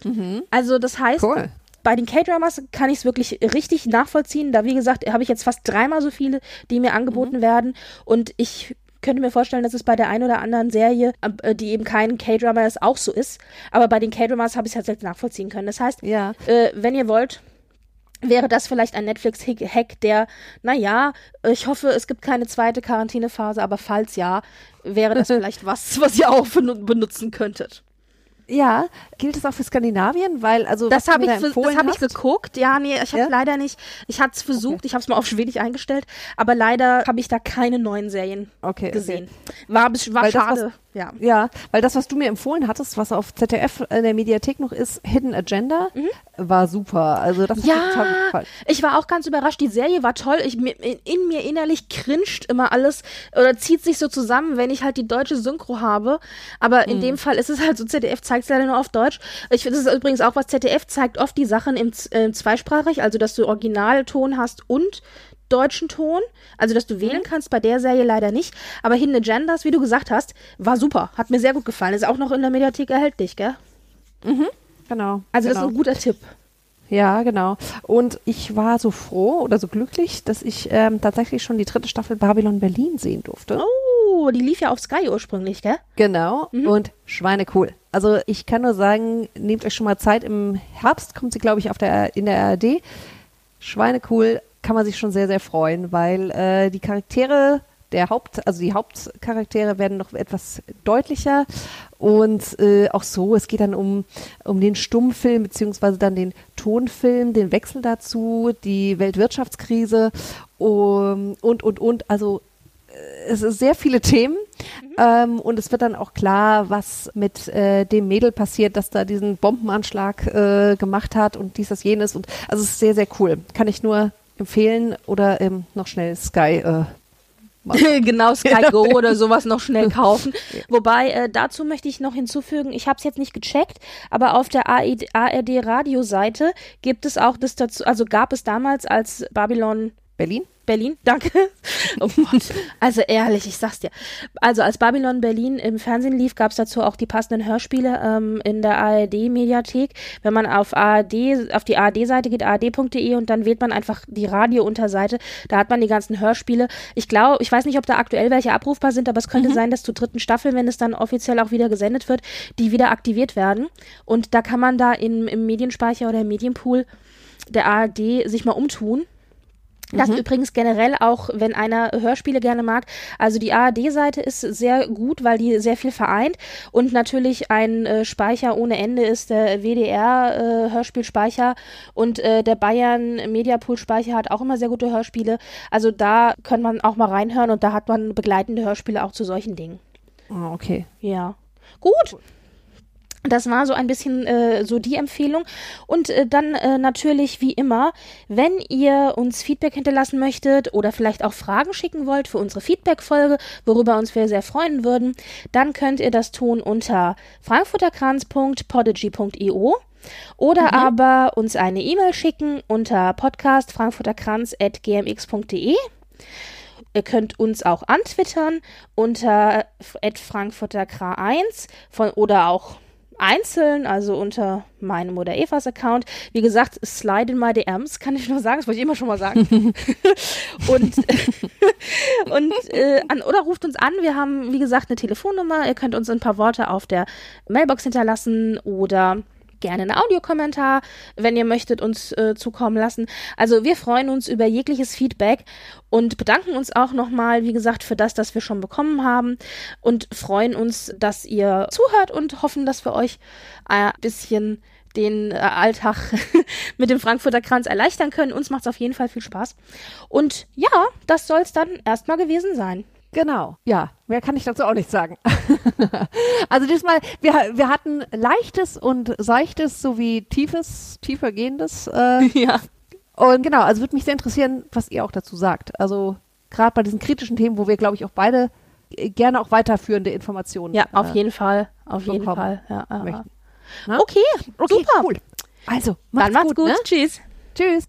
Mhm. Also das heißt, cool. bei den K-Dramas kann ich es wirklich richtig nachvollziehen. Da, wie gesagt, habe ich jetzt fast dreimal so viele, die mir angeboten mhm. werden. Und ich könnte mir vorstellen, dass es bei der einen oder anderen Serie, äh, die eben kein K-Drama ist, auch so ist. Aber bei den K-Dramas habe ich es halt selbst nachvollziehen können. Das heißt, ja. äh, wenn ihr wollt, wäre das vielleicht ein Netflix-Hack, der, naja, ich hoffe, es gibt keine zweite Quarantänephase, aber falls ja, wäre das (laughs) vielleicht was, was ihr auch benutzen könntet. Ja, gilt es auch für Skandinavien, weil also das habe ich, da das hab ich geguckt. Ja, nee, ich habe ja? leider nicht. Ich hatte es versucht, okay. ich habe es mal auf Schwedisch eingestellt, aber leider habe ich da keine neuen Serien okay, gesehen. Okay. War, war schade. Das, ja. ja, weil das, was du mir empfohlen hattest, was auf ZDF in der Mediathek noch ist, Hidden Agenda, mhm. war super. Also das ja, hat total gefallen. Ich war auch ganz überrascht. Die Serie war toll. Ich, in mir innerlich cringet immer alles oder zieht sich so zusammen, wenn ich halt die deutsche Synchro habe. Aber in mhm. dem Fall ist es halt so, ZDF zeigt es leider nur auf Deutsch. Ich finde, das ist übrigens auch was ZDF zeigt oft die Sachen im äh, zweisprachig, also dass du Originalton hast und deutschen Ton, also dass du wählen mhm. kannst, bei der Serie leider nicht. Aber Hidden Agendas, wie du gesagt hast, war super. Hat mir sehr gut gefallen. Ist auch noch in der Mediathek erhältlich, gell? Mhm. Genau. Also genau. das ist ein guter Tipp. Ja, genau. Und ich war so froh oder so glücklich, dass ich ähm, tatsächlich schon die dritte Staffel Babylon Berlin sehen durfte. Oh, die lief ja auf Sky ursprünglich, gell? Genau. Mhm. Und Schweine cool. Also ich kann nur sagen, nehmt euch schon mal Zeit. Im Herbst kommt sie, glaube ich, auf der, in der ARD. Schweine cool kann man sich schon sehr, sehr freuen, weil äh, die Charaktere der Haupt, also die Hauptcharaktere werden noch etwas deutlicher und äh, auch so, es geht dann um, um den Stummfilm beziehungsweise dann den Tonfilm, den Wechsel dazu, die Weltwirtschaftskrise um, und, und, und, also es sind sehr viele Themen mhm. ähm, und es wird dann auch klar, was mit äh, dem Mädel passiert, das da diesen Bombenanschlag äh, gemacht hat und dies, das, jenes und also es ist sehr, sehr cool. Kann ich nur empfehlen oder ähm, noch schnell Sky äh, (laughs) genau, Sky Go (laughs) oder sowas noch schnell kaufen. Wobei, äh, dazu möchte ich noch hinzufügen, ich habe es jetzt nicht gecheckt, aber auf der ARD Radioseite gibt es auch das dazu, also gab es damals als Babylon Berlin? Berlin, danke. Oh. Also ehrlich, ich sag's dir. Also als Babylon Berlin im Fernsehen lief, gab's dazu auch die passenden Hörspiele ähm, in der ARD-Mediathek. Wenn man auf ARD, auf die ARD-Seite geht, ard.de und dann wählt man einfach die Radio-Unterseite, da hat man die ganzen Hörspiele. Ich glaube, ich weiß nicht, ob da aktuell welche abrufbar sind, aber es könnte mhm. sein, dass zur dritten Staffel, wenn es dann offiziell auch wieder gesendet wird, die wieder aktiviert werden. Und da kann man da in, im Medienspeicher oder im Medienpool der ARD sich mal umtun das mhm. übrigens generell auch, wenn einer Hörspiele gerne mag. Also die ARD-Seite ist sehr gut, weil die sehr viel vereint und natürlich ein äh, Speicher ohne Ende ist der WDR-Hörspielspeicher äh, und äh, der Bayern Mediapool-Speicher hat auch immer sehr gute Hörspiele. Also da kann man auch mal reinhören und da hat man begleitende Hörspiele auch zu solchen Dingen. Ah, okay. Ja. Gut. Das war so ein bisschen äh, so die Empfehlung. Und äh, dann äh, natürlich wie immer, wenn ihr uns Feedback hinterlassen möchtet oder vielleicht auch Fragen schicken wollt für unsere Feedback-Folge, worüber uns wir sehr freuen würden, dann könnt ihr das tun unter frankfurterkranz.podigy.io oder mhm. aber uns eine E-Mail schicken unter podcastfrankfurterkranz.gmx.de. Ihr könnt uns auch antwittern unter frankfurterkra1 von oder auch einzeln, also unter meinem oder Evas Account. Wie gesagt, slide in my DMs, kann ich nur sagen, das wollte ich immer schon mal sagen. (laughs) und (laughs) und äh, an, oder ruft uns an, wir haben, wie gesagt, eine Telefonnummer, ihr könnt uns ein paar Worte auf der Mailbox hinterlassen oder gerne einen Audiokommentar, wenn ihr möchtet, uns äh, zukommen lassen. Also wir freuen uns über jegliches Feedback und bedanken uns auch nochmal, wie gesagt, für das, das wir schon bekommen haben und freuen uns, dass ihr zuhört und hoffen, dass wir euch ein bisschen den äh, Alltag (laughs) mit dem Frankfurter Kranz erleichtern können. Uns macht es auf jeden Fall viel Spaß. Und ja, das soll es dann erstmal gewesen sein. Genau, ja, mehr kann ich dazu auch nicht sagen. (laughs) also diesmal, wir, wir hatten leichtes und seichtes sowie tiefes, tiefergehendes. Äh, (laughs) ja. Und genau, also würde mich sehr interessieren, was ihr auch dazu sagt. Also gerade bei diesen kritischen Themen, wo wir, glaube ich, auch beide äh, gerne auch weiterführende Informationen. Ja, auf äh, jeden Fall, auf jeden Fall. Ja. Okay, okay, super. Cool. Also, macht's Dann macht's gut. gut. Ne? Tschüss. Tschüss.